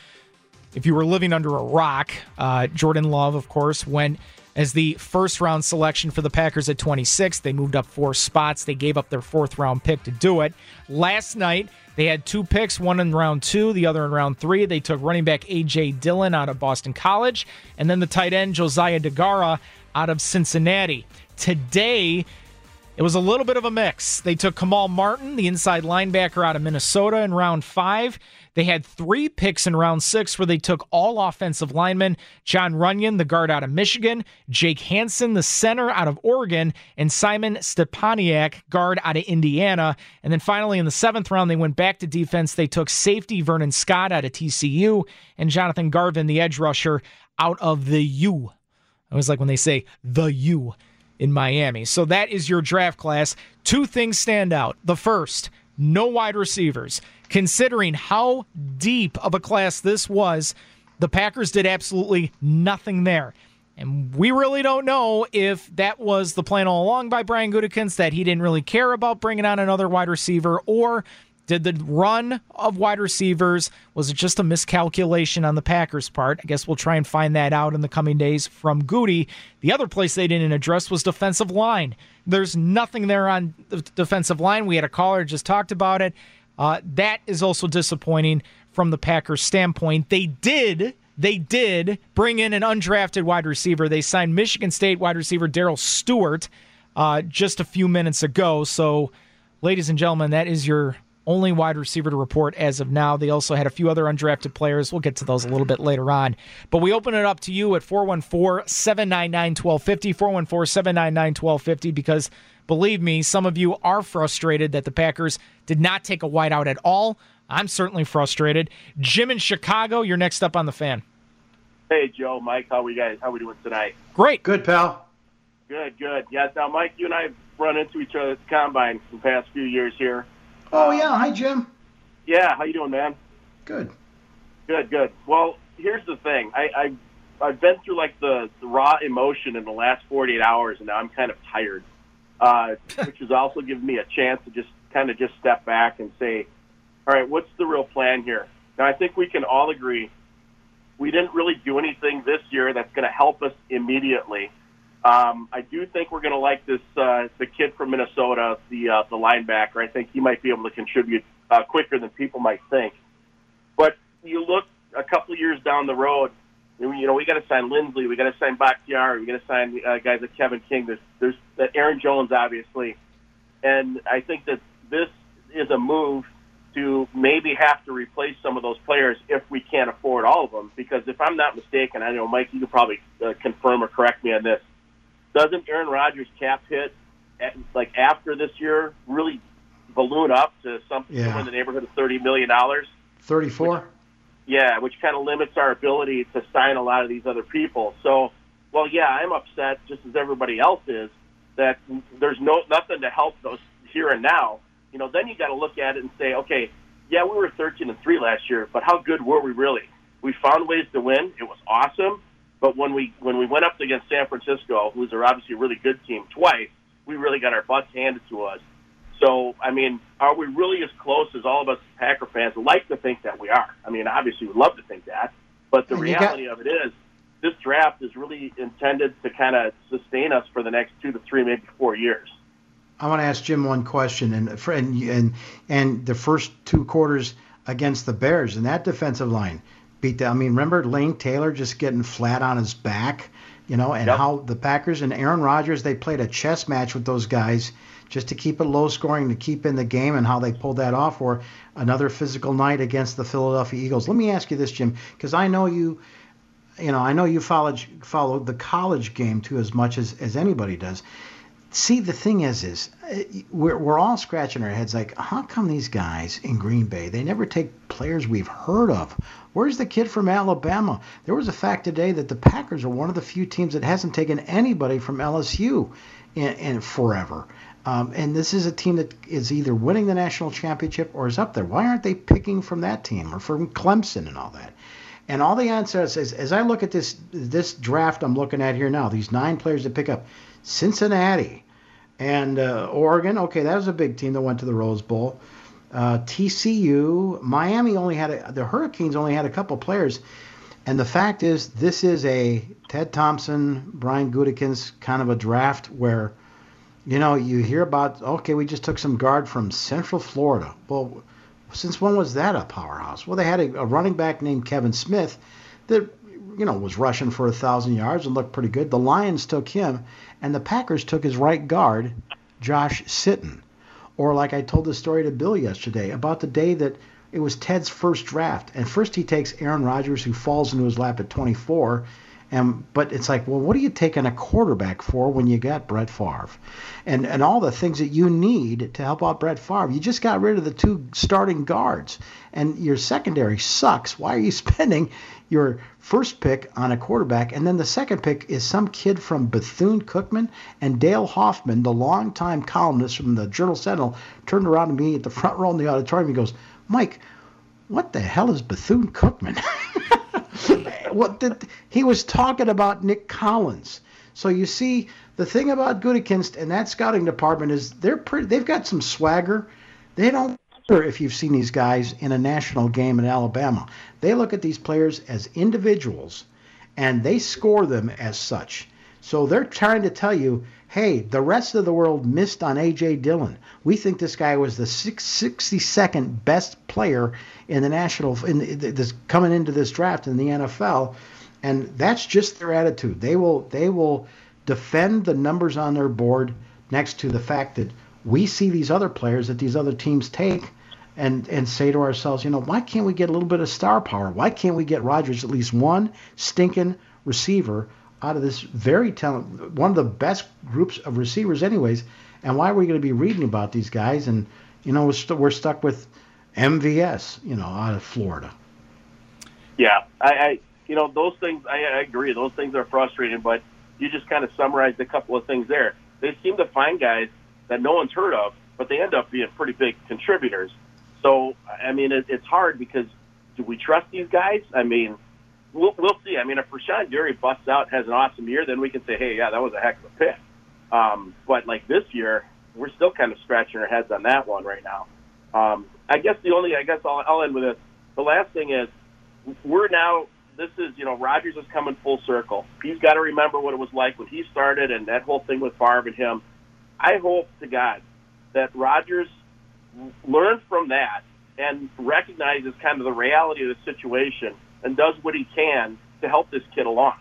If you were living under a rock, uh, Jordan Love, of course, went as the first round selection for the Packers at 26. They moved up four spots. They gave up their fourth round pick to do it. Last night, they had two picks, one in round two, the other in round three. They took running back A.J. Dillon out of Boston College, and then the tight end Josiah Deguara out of Cincinnati. Today, it was a little bit of a mix. They took Kamal Martin, the inside linebacker out of Minnesota, in round five. They had three picks in round six where they took all offensive linemen Jon Runyan, the guard out of Michigan, Jake Hanson, the center out of Oregon, and Simon Stepaniak, guard out of Indiana. And then finally, in the seventh round, they went back to defense. They took safety Vernon Scott out of TCU and Jonathan Garvin, the edge rusher, out of the U. I was like when they say the U in Miami. So that is your draft class. Two things stand out. The first, no wide receivers considering how deep of a class this was, the Packers did absolutely nothing there. And we really don't know if that was the plan all along by Brian Gutekunst, that he didn't really care about bringing on another wide receiver, or did the run of wide receivers, was it just a miscalculation on the Packers' part? I guess we'll try and find that out in the coming days from Goody. The other place they didn't address was defensive line. There's nothing there on the defensive line. We had a caller just talked about it. Uh, that is also disappointing from the Packers' standpoint. They did. They did bring in an undrafted wide receiver. They signed Michigan State wide receiver Darrell Stewart uh, just a few minutes ago. So, ladies and gentlemen, that is your only wide receiver to report as of now. They also had a few other undrafted players. We'll get to those a little bit later on. But we open it up to you at 414 799 1250. 414 799 1250 because believe me, some of you are frustrated that the Packers did not take a wideout at all. I'm certainly frustrated. Jim in Chicago, you're next up on the fan. Hey, Joe, Mike, how are we guys? How are we doing tonight? Great. Good, pal. Good, good. Yeah, now, Mike, you and I have run into each other at the combine the past few years here. Oh, yeah. Hi, Jim. Yeah, how you doing, man? Good. Good, good. Well, here's the thing. I, I I've been through like the, the raw emotion in the last 48 hours, and now I'm kind of tired uh, [LAUGHS] which has also given me a chance to just kind of just step back and say, all right, what's the real plan here? Now, I think we can all agree we didn't really do anything this year that's going to help us immediately. Um, I do think we're going to like this uh, the kid from Minnesota, the uh, the linebacker. I think he might be able to contribute uh, quicker than people might think. But you look a couple years down the road, you know, we got to sign Linsley, we got to sign Bakhtiari, we got to sign uh, guys like Kevin King. There's, there's that Aaron Jones, obviously, and I think that this is a move to maybe have to replace some of those players if we can't afford all of them. Because if I'm not mistaken, I know Mike, you could probably uh, confirm or correct me on this. Doesn't Aaron Rodgers cap hit at, like after this year really balloon up to something Yeah. somewhere in the neighborhood of thirty million dollars. 34? Yeah, which kind of limits our ability to sign a lot of these other people. So, well, yeah, I'm upset just as everybody else is that there's no nothing to help those here and now. You know, then you got to look at it and say, okay, yeah, we were 13 and three last year, but how good were we really? We found ways to win. It was awesome. But when we when we went up against San Francisco, who's a- obviously a really good team, twice, we really got our butts handed to us. So, I mean, are we really as close as all of us Packer fans like to think that we are? I mean, obviously, we'd love to think that, but the And you got- reality of it is, this draft is really intended to kind of sustain us for the next two to three, maybe four years. I want to ask Jim one question, and and and the first two quarters against the Bears and that defensive line beat them. I mean, remember Lane Taylor just getting flat on his back, you know, and Yep. how the Packers and Aaron Rodgers they played a chess match with those guys just to keep it low scoring to keep in the game, and how they pulled that off. Or another physical night against the Philadelphia Eagles. Let me ask you this, Jim, because I know you. You know, I know you followed followed the college game too as much as, as anybody does see the thing is is uh, we're, we're all scratching our heads like how come these guys in green bay they never take players we've heard of? Where's the kid from alabama? There was a fact today that the packers are one of the few teams that hasn't taken anybody from lsu in, in forever. Um, and this is a team that is either winning the national championship or is up there. Why aren't they picking from that team or from clemson and all that? And all the answers is, as I look at this this draft I'm looking at here now, these nine players to pick up, Cincinnati and uh, Oregon. Okay, that was a big team that went to the Rose Bowl. Uh, TCU, Miami only had a, the Hurricanes only had a couple players, and the fact is this is a Ted Thompson, Brian Gutekunst kind of a draft where, you know, you hear about okay, we just took some guard from Central Florida. Well, since when was that a powerhouse? Well, they had a, a running back named Kevin Smith that you know was rushing for a thousand yards and looked pretty good. The Lions took him, and the Packers took his right guard, Josh Sitton. Or like I told the story to Bill yesterday about the day that it was Ted's first draft, and first he takes Aaron Rodgers, who falls into his lap at 24. And but it's like, well, what are you taking a quarterback for when you got Brett Favre, and and all the things that you need to help out Brett Favre? You just got rid of the two starting guards, and your secondary sucks. Why are you [LAUGHS] spending your first pick on a quarterback, and then the second pick is some kid from Bethune Cookman and Dale Hoffman, the longtime columnist from the Journal Sentinel, turned around to me at the front row in the auditorium. He goes, Mike, what the hell is Bethune Cookman? [LAUGHS] what did he was talking about Nick Collins. So you see, the thing about Gutekunst and that scouting department is they're pretty. They've got some swagger. They don't if you've seen these guys in a national game in Alabama. They look at these players as individuals, and they score them as such. So they're trying to tell you, hey, the rest of the world missed on A.J. Dillon. We think this guy was the six, 62nd best player in the national in this coming into this draft in the NFL, and that's just their attitude. They will they will defend the numbers on their board next to the fact that we see these other players that these other teams take and and say to ourselves, you know, why can't we get a little bit of star power? Why can't we get Rodgers at least one stinking receiver out of this very talented, one of the best groups of receivers, anyways? And why are we going to be reading about these guys? And you know, we're, st- we're stuck with MVS, you know, out of Florida. Yeah, I, I you know those things. I, I agree. Those things are frustrating, but you just kind of summarized a couple of things there. They seem to find guys that no one's heard of, but they end up being pretty big contributors. So I mean, it, it's hard because do we trust these guys? I mean, we'll, we'll see. I mean, if Rashan Gary busts out, has an awesome year, then we can say, hey, yeah, that was a heck of a pick. Um, but like this year, we're still kind of scratching our heads on that one right now. Um, I guess the only, I guess I'll, I'll end with this. The last thing is, we're now. This is, you know, Rodgers is coming full circle. He's got to remember what it was like when he started and that whole thing with Favre and him. I hope to God that Rodgers learns from that and recognizes kind of the reality of the situation and does what he can to help this kid along.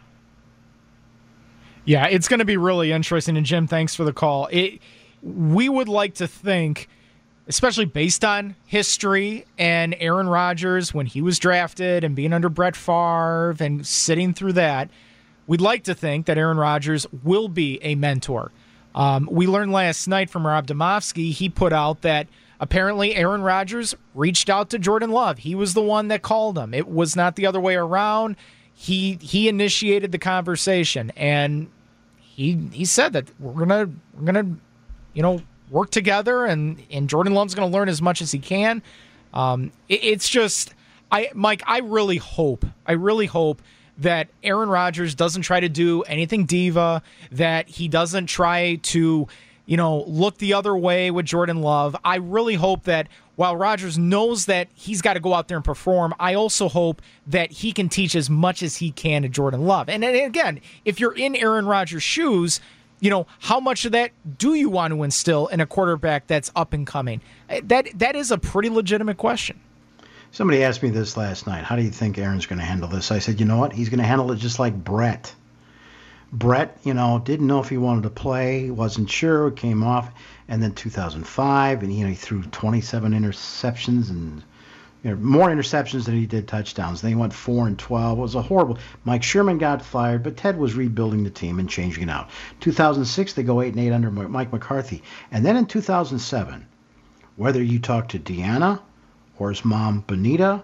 Yeah, it's going to be really interesting. And Jim, thanks for the call. It, we would like to think, especially based on history and Aaron Rodgers when he was drafted and being under Brett Favre and sitting through that, we'd like to think that Aaron Rodgers will be a mentor. Um, we learned last night from Rob Demovsky, he put out that apparently Aaron Rodgers reached out to Jordan Love. He was the one that called him. It was not the other way around. He he initiated the conversation and he he said that we're gonna we're gonna you know work together and and Jordan Love's gonna learn as much as he can. Um, it, it's just I Mike, I really hope, I really hope that Aaron Rodgers doesn't try to do anything diva, that he doesn't try to, you know, look the other way with Jordan Love. I really hope that while Rodgers knows that he's got to go out there and perform, I also hope that he can teach as much as he can to Jordan Love. And, and again, if you're in Aaron Rodgers' shoes, you know, how much of that do you want to instill in a quarterback that's up and coming? Eh, that that is a pretty legitimate question. Somebody asked me this last night. How do you think Aaron's going to handle this? I said, you know what? He's going to handle it just like Brett. Brett, you know, didn't know if he wanted to play, wasn't sure, came off, and then 2005, and you know, he threw 27 interceptions and you know, more interceptions than he did touchdowns. Then he went four and 12. It was a horrible. Mike Sherman got fired, but Ted was rebuilding the team and changing it out. 2006, they go eight and eight under Mike McCarthy, and then in 2007, whether you talk to Deanna or his mom Benita,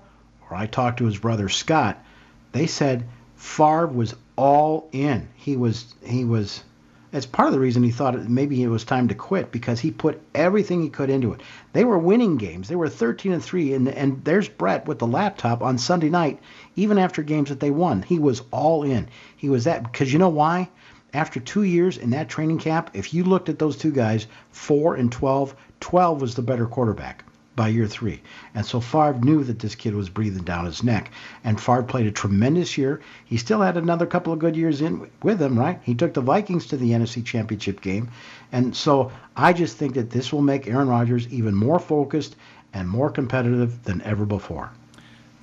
or I talked to his brother Scott, they said Favre was all in. He was he was it's part of the reason he thought maybe it was time to quit because he put everything he could into it. They were winning games. They were 13 and 3 and and there's Brett with the laptop on Sunday night even after games that they won. He was all in. He was that because you know why? After 2 years in that training camp, if you looked at those two guys, 4 and 12, 12 was the better quarterback by year three. And so Favre knew that this kid was breathing down his neck. And Favre played a tremendous year. He still had another couple of good years in with him, right? He took the Vikings to the NFC Championship game. And so I just think that this will make Aaron Rodgers even more focused and more competitive than ever before.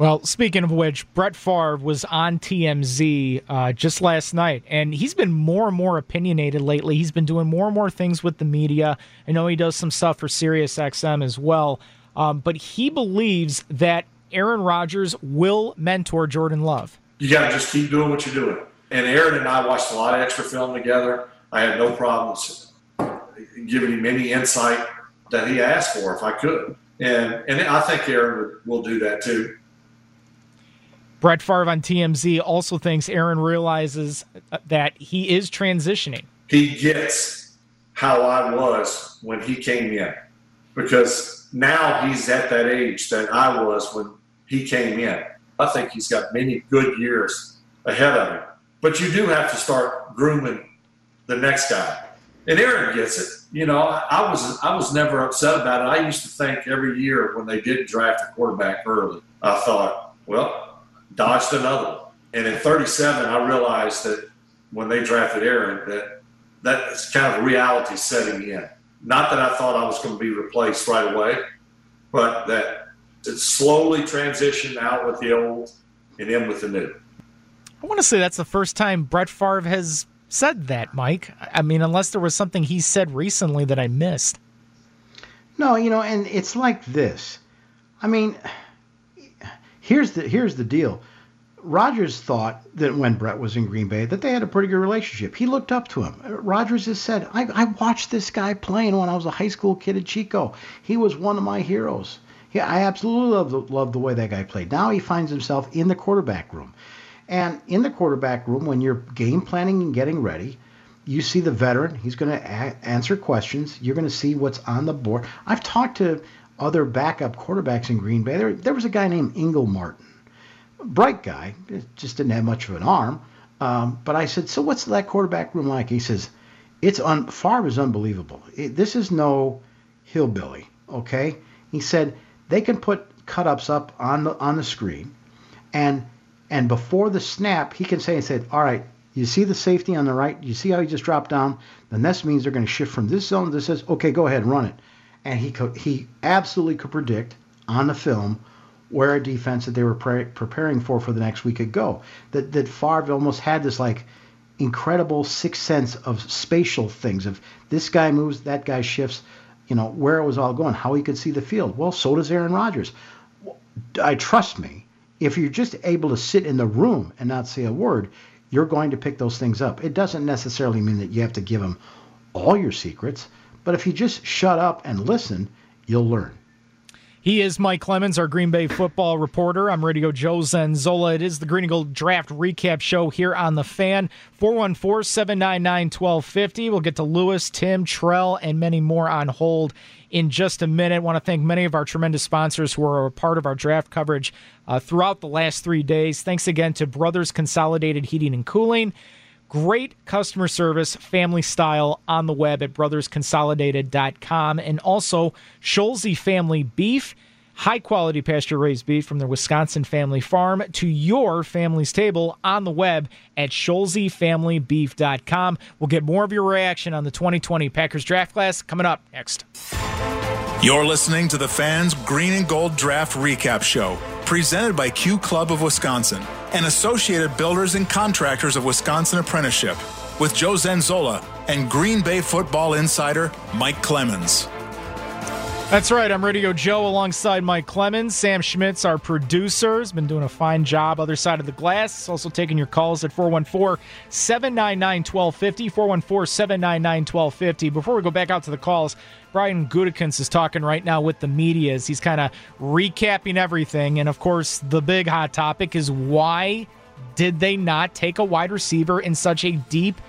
Well, speaking of which, Brett Favre was on TMZ uh, just last night, and he's been more and more opinionated lately. He's been doing more and more things with the media. I know he does some stuff for SiriusXM as well. Um, but he believes that Aaron Rodgers will mentor Jordan Love. You got to just keep doing what you're doing. And Aaron and I watched a lot of extra film together. I had no problems giving him any insight that he asked for if I could. And, and I think Aaron will do that too. Brett Favre on TMZ also thinks Aaron realizes that he is transitioning. He gets how I was when he came in because now he's at that age that I was when he came in. I think he's got many good years ahead of him. But you do have to start grooming the next guy. And Aaron gets it. You know, I was I was never upset about it. I used to think every year when they did draft a quarterback early, I thought, well, dodged another one. And in 37, I realized that when they drafted Aaron, that that's kind of reality setting in. Not that I thought I was going to be replaced right away, but that it slowly transitioned out with the old and in with the new. I want to say that's the first time Brett Favre has said that, Mike. I mean, unless there was something he said recently that I missed. No, you know, and it's like this. I mean, here's the here's the deal. Rodgers thought that when Brett was in Green Bay that they had a pretty good relationship. He looked up to him. Rodgers has said, I, I watched this guy playing when I was a high school kid at Chico. He was one of my heroes. Yeah, I absolutely love the, the way that guy played. Now he finds himself in the quarterback room. And in the quarterback room, when you're game planning and getting ready, you see the veteran. He's going to a- answer questions. You're going to see what's on the board. I've talked to other backup quarterbacks in Green Bay. There, there was a guy named Ingle Martin bright guy, just didn't have much of an arm. Um, but I said, so what's that quarterback room like? He says, it's un- Favre is unbelievable. It, this is no hillbilly, okay? He said they can put cut ups up on the on the screen, and and before the snap, he can say and said, all right, you see the safety on the right? You see how he just dropped down? Then this means they're going to shift from this zone this. Says, okay, go ahead run it. And he co- he absolutely could predict on the film where a defense that they were pre- preparing for for the next week could go. That that Favre almost had this like incredible sixth sense of spatial things of this guy moves, that guy shifts, you know, where it was all going, how he could see the field. Well, so does Aaron Rodgers. I trust me. If you're just able to sit in the room and not say a word, you're going to pick those things up. It doesn't necessarily mean that you have to give him all your secrets, but if you just shut up and listen, you'll learn. He is Mike Clemens, our Green Bay football reporter. I'm Radio Joe Zenzola. It is the Green and Gold Draft Recap Show here on the Fan. 414 799 1250. We'll get to Lewis, Tim, Trell, and many more on hold in just a minute. Want to thank many of our tremendous sponsors who are a part of our draft coverage uh, throughout the last three days. Thanks again to Brothers Consolidated Heating and Cooling. Great customer service, family style on the web at brothersconsolidated.com. And also, Scholze Family Beef, high quality pasture raised beef from their Wisconsin family farm to your family's table on the web at scholzefamilybeef.com. We'll get more of your reaction on the 2020 Packers draft class coming up next. You're listening to the Fans Green and Gold Draft Recap Show, presented by Q Club of Wisconsin and Associated Builders and Contractors of Wisconsin Apprenticeship, with Joe Zenzola and Green Bay football insider Mike Clemens. That's right. I'm Radio Joe alongside Mike Clemens. Sam Schmitz, our producer, has been doing a fine job. Other side of the glass. Also taking your calls at 414 799 1250. 414 799 1250. Before we go back out to the calls, Brian Gutekunst is talking right now with the media as he's kind of recapping everything. And of course, the big hot topic is why did they not take a wide receiver in such a deep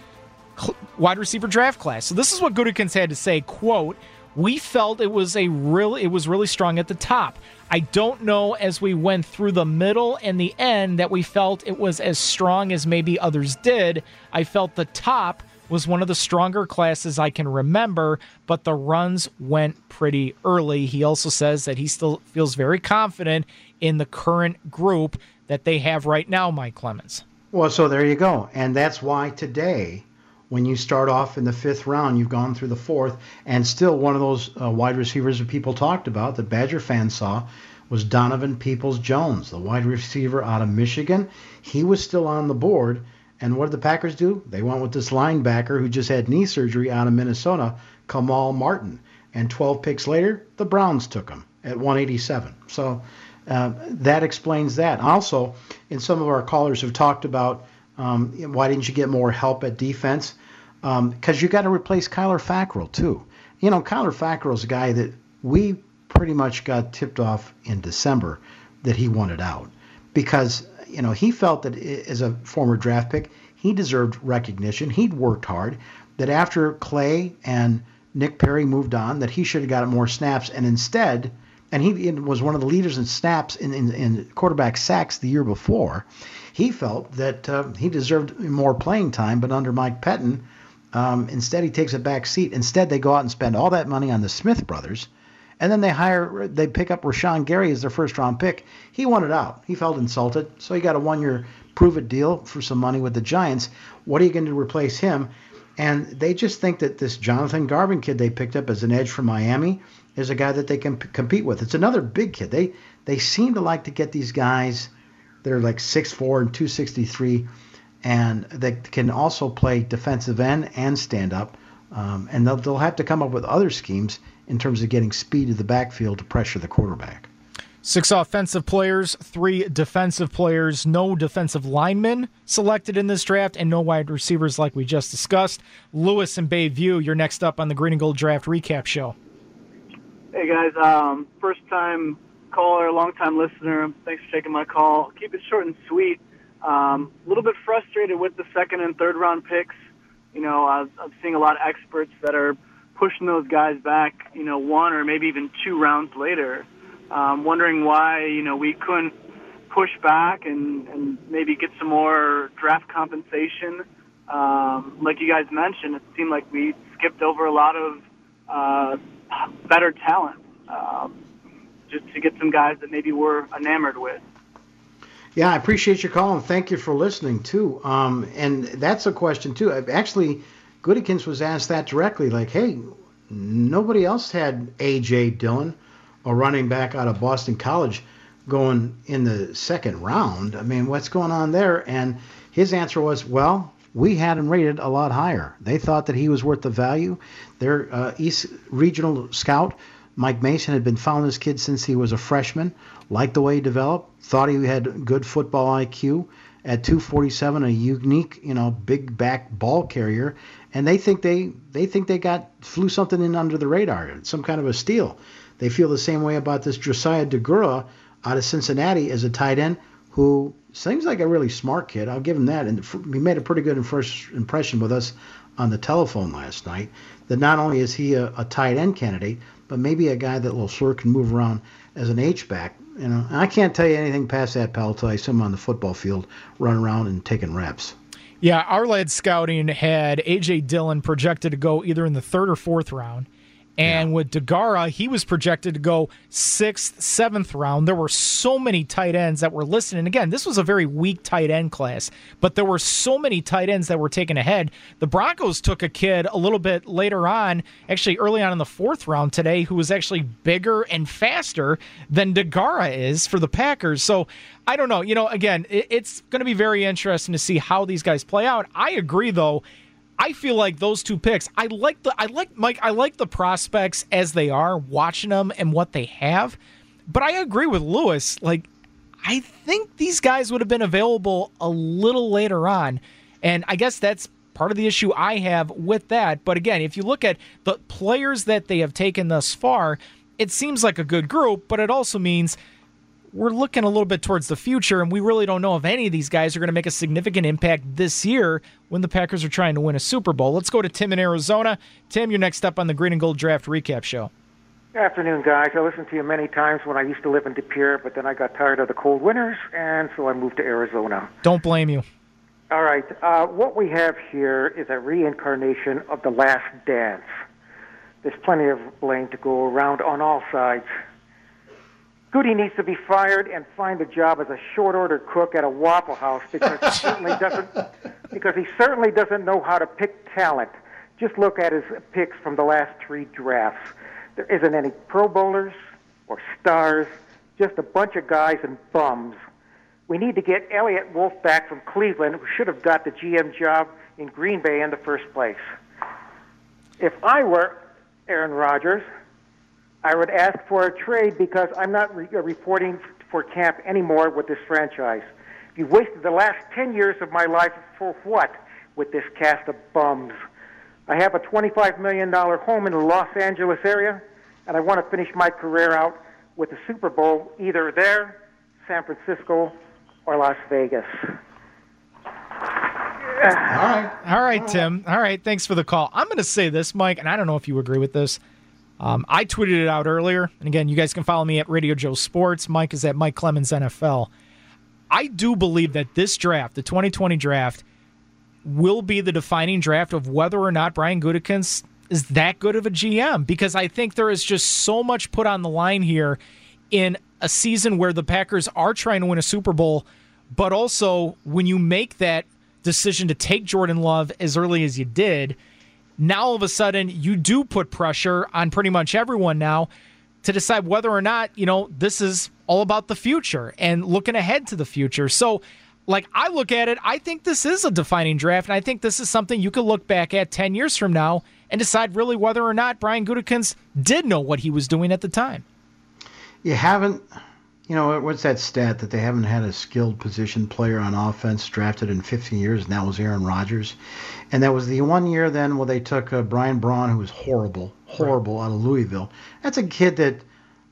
wide receiver draft class? So this is what Gutekunst had to say. Quote we felt it was a real it was really strong at the top. I don't know as we went through the middle and the end that we felt it was as strong as maybe others did. I felt the top was one of the stronger classes I can remember, but the runs went pretty early. He also says that he still feels very confident in the current group that they have right now, Mike Clemens. Well, so there you go. And that's why today when you start off in the fifth round, you've gone through the fourth, and still one of those uh, wide receivers that people talked about that Badger fans saw was Donovan Peoples Jones, the wide receiver out of Michigan. He was still on the board. And what did the Packers do? They went with this linebacker who just had knee surgery out of Minnesota, Kamal Martin. And 12 picks later, the Browns took him at 187. So uh, that explains that. Also, and some of our callers have talked about um, why didn't you get more help at defense? Because um, you got to replace Kyler Fackrell too. You know, Kyler Fackrell's a guy that we pretty much got tipped off in December that he wanted out because you know he felt that as a former draft pick he deserved recognition. He'd worked hard. That after Clay and Nick Perry moved on, that he should have got more snaps, and instead, and he was one of the leaders in snaps in, in, in quarterback sacks the year before. He felt that uh, he deserved more playing time, but under Mike Pettine, um, instead, he takes a back seat. Instead, they go out and spend all that money on the Smith brothers, and then they hire, they pick up Rashan Gary as their first round pick. He wanted out. He felt insulted, so he got a one year prove it deal for some money with the Giants. What are you going to replace him? And they just think that this Jonathan Garvin kid they picked up as an edge from Miami is a guy that they can p- compete with. It's another big kid. They they seem to like to get these guys that are like 6'4 and 263 and they can also play defensive end and stand up. Um, and they'll, they'll have to come up with other schemes in terms of getting speed to the backfield to pressure the quarterback. Six offensive players, three defensive players, no defensive linemen selected in this draft, and no wide receivers like we just discussed. Lewis and Bayview, you're next up on the Green and Gold Draft Recap Show. Hey guys, um, first time caller, long time listener. Thanks for taking my call. Keep it short and sweet. Um, a little bit frustrated with the second and third round picks. You know, I'm seeing a lot of experts that are pushing those guys back, you know, one or maybe even two rounds later. Um, wondering why, you know, we couldn't push back and, and maybe get some more draft compensation. Um, like you guys mentioned, it seemed like we skipped over a lot of uh, better talent um, just to get some guys that maybe we're enamored with. Yeah, I appreciate your call and thank you for listening too. Um, and that's a question too. Actually, Gutekunst was asked that directly, like, "Hey, nobody else had A.J. Dillon, a running back out of Boston College, going in the second round. I mean, what's going on there?" And his answer was, "Well, we had him rated a lot higher. They thought that he was worth the value. Their uh, East Regional scout, Mike Mason, had been following this kid since he was a freshman, liked the way he developed, thought he had good football IQ, at 247, a unique, you know, big back ball carrier, and they think they they think they got flew something in under the radar, some kind of a steal. They feel the same way about this Josiah Deguara out of Cincinnati as a tight end who seems like a really smart kid. I'll give him that, and he made a pretty good first impression with us on the telephone last night. That not only is he a, a tight end candidate, but maybe a guy that LaFleur can move around as an H back. You know, and I can't tell you anything past that, pal, until I see him on the football field, running around and taking reps. Yeah, our lad scouting had AJ Dillon projected to go either in the third or fourth round. And yeah. with Deguara, he was projected to go sixth, seventh round. There were so many tight ends that were listed. And again, this was a very weak tight end class, but there were so many tight ends that were taken ahead. The Broncos took a kid a little bit later on, actually early on in the fourth round today, who was actually bigger and faster than Deguara is for the Packers. So I don't know. You know, again, it's going to be very interesting to see how these guys play out. I agree, though I feel like those two picks. I like the I like Mike. I like the prospects as they are, watching them and what they have. But I agree with Lewis. Like, I think these guys would have been available a little later on, and I guess that's part of the issue I have with that. But again, if you look at the players that they have taken thus far, it seems like a good group. But it also means we're looking a little bit towards the future, and we really don't know if any of these guys are going to make a significant impact this year when the Packers are trying to win a Super Bowl. Let's go to Tim in Arizona. Tim, you're next up on the Green and Gold Draft Recap Show. Good afternoon, guys. I listened to you many times when I used to live in De Pere, but then I got tired of the cold winters, and so I moved to Arizona. Don't blame you. All right. Uh, what we have here is a reincarnation of The Last Dance. There's plenty of blame to go around on all sides. Goody needs to be fired and find a job as a short order cook at a Waffle House because he certainly doesn't [LAUGHS] because he certainly doesn't know how to pick talent. Just look at his picks from the last three drafts. There isn't any Pro Bowlers or stars, just a bunch of guys and bums. We need to get Eliot Wolf back from Cleveland, who should have got the GM job in Green Bay in the first place. If I were Aaron Rodgers, I would ask for a trade because I'm not re- uh, reporting for camp anymore with this franchise. You've wasted the last 10 years of my life for what with this cast of bums? I have a $25 million home in the Los Angeles area, and I want to finish my career out with a Super Bowl either there, San Francisco, or Las Vegas. All right. All right, Tim. All right. Thanks for the call. I'm going to say this, Mike, and I don't know if you agree with this. Um, I tweeted it out earlier, and again, you guys can follow me at Radio Joe Sports. Mike is at Mike Clemens NFL. I do believe that this draft, the 2020 draft, will be the defining draft of whether or not Brian Gutekunst is that good of a GM because I think there is just so much put on the line here in a season where the Packers are trying to win a Super Bowl, but also when you make that decision to take Jordan Love as early as you did – now all of a sudden you do put pressure on pretty much everyone now to decide whether or not, you know, this is all about the future and looking ahead to the future. So, like, I look at it, I think this is a defining draft, and I think this is something you could look back at 10 years from now and decide really whether or not Brian Gutekunst did know what he was doing at the time. You haven't you know, what's that stat that they haven't had a skilled position player on offense drafted in 15 years, and that was Aaron Rodgers. And that was the one year then where they took uh, Brian Brohm, who was horrible, horrible right. out of Louisville. That's a kid that,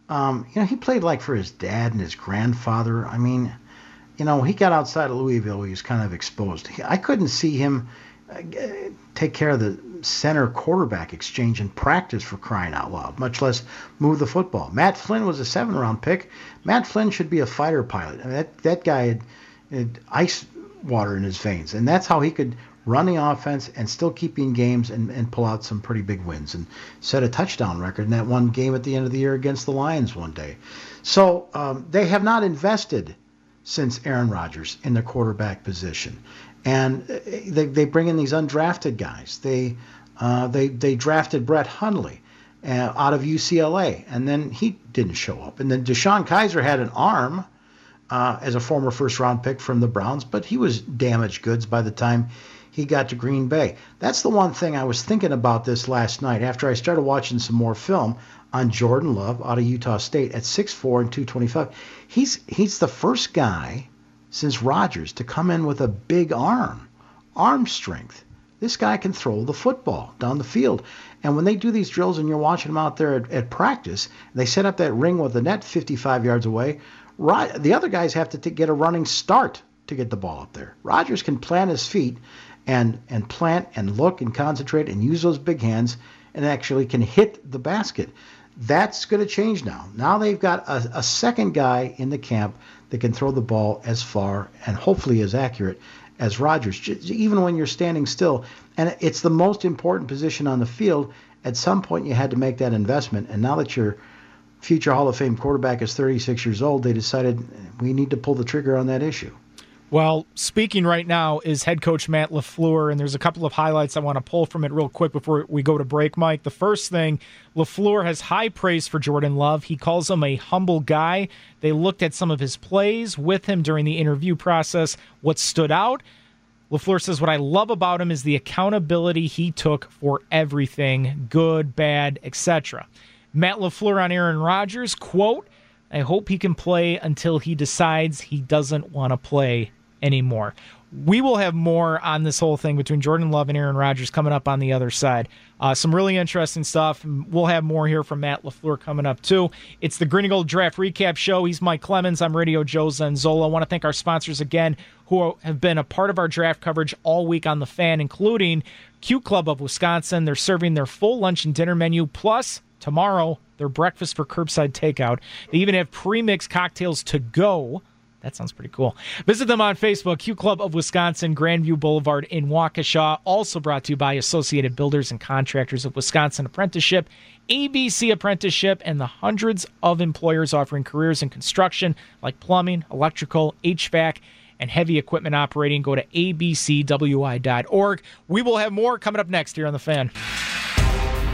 um, you know, he played like for his dad and his grandfather. I mean, you know, he got outside of Louisville, he was kind of exposed. I couldn't see him uh, take care of the center quarterback exchange in practice for crying out loud, much less move the football. Matt Flynn was a seven round pick. Matt Flynn should be a fighter pilot. I mean, that, that guy had, had ice water in his veins, and that's how he could run the offense and still keep in games and, and pull out some pretty big wins and set a touchdown record in that one game at the end of the year against the Lions one day. So um, they have not invested since Aaron Rodgers in the quarterback position and they, they bring in these undrafted guys. They uh, they they drafted Brett Hundley uh, out of UCLA, and then he didn't show up. And then DeShone Kizer had an arm uh, as a former first round pick from the Browns, but he was damaged goods by the time he got to Green Bay. That's the one thing I was thinking about this last night after I started watching some more film on Jordan Love out of Utah State at 6'4 and 225. He's he's the first guy since Rodgers to come in with a big arm, arm strength. This guy can throw the football down the field. And when they do these drills and you're watching them out there at, at practice, they set up that ring with the net 55 yards away. the other guys have to t- get a running start to get the ball up there. Rodgers can plant his feet and and plant and look and concentrate and use those big hands and actually can hit the basket. That's going to change now. Now they've got a, a second guy in the camp that can throw the ball as far and hopefully as accurate as Rodgers, even when you're standing still. And it's the most important position on the field. At some point, you had to make that investment. And now that your future Hall of Fame quarterback is 36 years old, they decided we need to pull the trigger on that issue. Well, speaking right now is head coach Matt LaFleur, and there's a couple of highlights I want to pull from it real quick before we go to break, Mike. The first thing, LaFleur has high praise for Jordan Love. He calls him a humble guy. They looked at some of his plays with him during the interview process. What stood out? LaFleur says, What I love about him is the accountability he took for everything, good, bad, etc. Matt LaFleur on Aaron Rodgers, quote, I hope he can play until he decides he doesn't want to play anymore. We will have more on this whole thing between Jordan Love and Aaron Rodgers coming up on the other side. Uh, some really interesting stuff. We'll have more here from Matt LaFleur coming up, too. It's the Green and Gold Draft Recap Show. He's Mike Clemens. I'm Radio Joe Zenzola. I want to thank our sponsors again who have been a part of our draft coverage all week on the fan, including Q Club of Wisconsin. They're serving their full lunch and dinner menu, plus tomorrow, their breakfast for curbside takeout. They even have pre mixed cocktails to go that sounds pretty cool. Visit them on Facebook, Q Club of Wisconsin, Grandview Boulevard in Waukesha. Also brought to you by Associated Builders and Contractors of Wisconsin Apprenticeship, ABC Apprenticeship, and the hundreds of employers offering careers in construction like plumbing, electrical, HVAC, and heavy equipment operating. Go to abcwi.org. We will have more coming up next here on The Fan.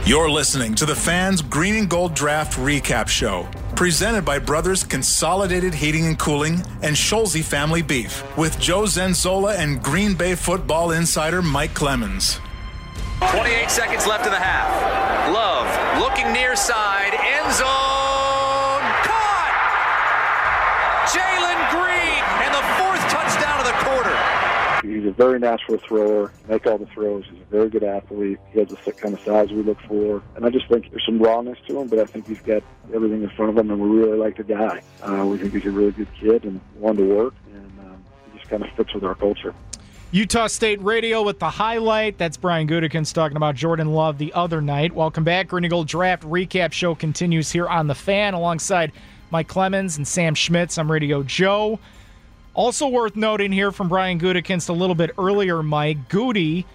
You're listening to the Fans Green and Gold Draft Recap Show, presented by Brothers Consolidated Heating and Cooling and Scholze Family Beef, with Joe Zenzola and Green Bay football insider Mike Clemens. 28 seconds left in the half. Love looking near side, end zone, a very natural thrower, make all the throws. He's a very good athlete. He has the kind of size we look for. And I just think there's some rawness to him, but I think he's got everything in front of him, and we really like the guy. Uh, we think he's a really good kid and one to work, and um, he just kind of fits with our culture. Utah State Radio with the highlight. That's Brian Gutekunst talking about Jordan Love the other night. Welcome back. Green Gold Draft Recap Show continues here on The Fan alongside Mike Clemens and Sam Schmitz. I'm Radio Joe. Also worth noting here from Brian Gutekunst a little bit earlier, Mike Goody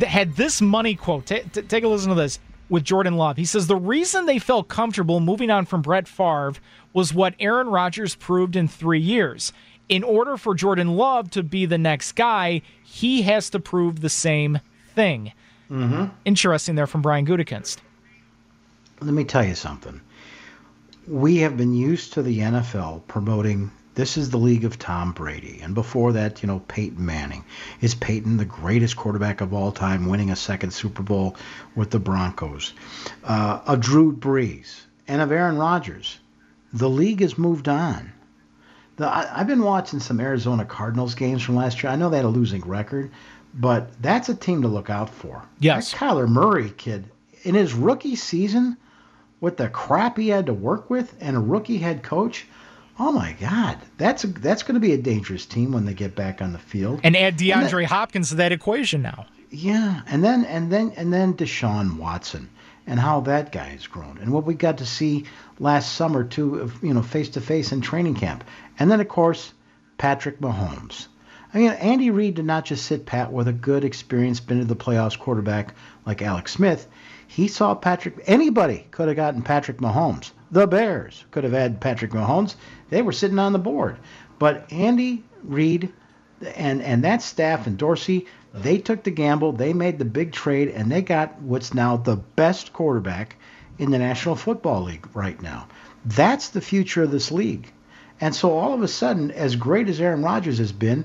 had this money quote. T- t- take a listen to this with Jordan Love. He says the reason they felt comfortable moving on from Brett Favre was what Aaron Rodgers proved in three years. In order for Jordan Love to be the next guy, he has to prove the same thing. Mm-hmm. Interesting there from Brian Gutekunst. Let me tell you something. We have been used to the NFL promoting this is the league of Tom Brady. And before that, you know, Peyton Manning. Is Peyton the greatest quarterback of all time, winning a second Super Bowl with the Broncos? Uh, a Drew Brees and of Aaron Rodgers. The league has moved on. The, I, I've been watching some Arizona Cardinals games from last year. I know they had a losing record, but that's a team to look out for. Yes. That Kyler Murray kid, in his rookie season, with the crap he had to work with and a rookie head coach, Oh my God, that's a, that's going to be a dangerous team when they get back on the field. And add DeAndre and then, Hopkins to that equation now. Yeah, and then and then and then Deshaun Watson and how that guy has grown, and what we got to see last summer too, you know, face to face in training camp, and then of course Patrick Mahomes. I mean, Andy Reid did not just sit pat with a good, experienced, been to the playoffs quarterback like Alex Smith. He saw Patrick. Anybody could have gotten Patrick Mahomes. The Bears could have had Patrick Mahomes. They were sitting on the board. But Andy Reid and and that staff and Dorsey, they took the gamble. They made the big trade, and they got what's now the best quarterback in the National Football League right now. That's the future of this league. And so all of a sudden, as great as Aaron Rodgers has been,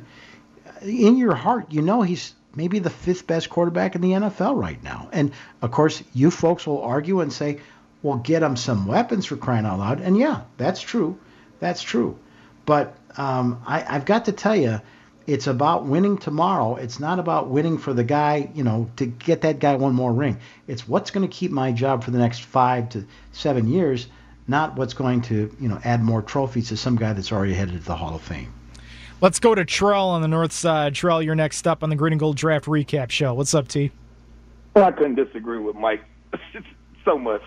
in your heart, you know he's maybe the fifth best quarterback in the NFL right now. And of course, you folks will argue and say, well, get them some weapons for crying out loud. And yeah, that's true. That's true. But um, I, I've got to tell you, it's about winning tomorrow. It's not about winning for the guy, you know, to get that guy one more ring. It's what's going to keep my job for the next five to seven years, not what's going to, you know, add more trophies to some guy that's already headed to the Hall of Fame. Let's go to Trell on the north side. Trell, you're next up on the Green and Gold Draft Recap Show. What's up, T? Well, I couldn't disagree with Mike [LAUGHS] so much.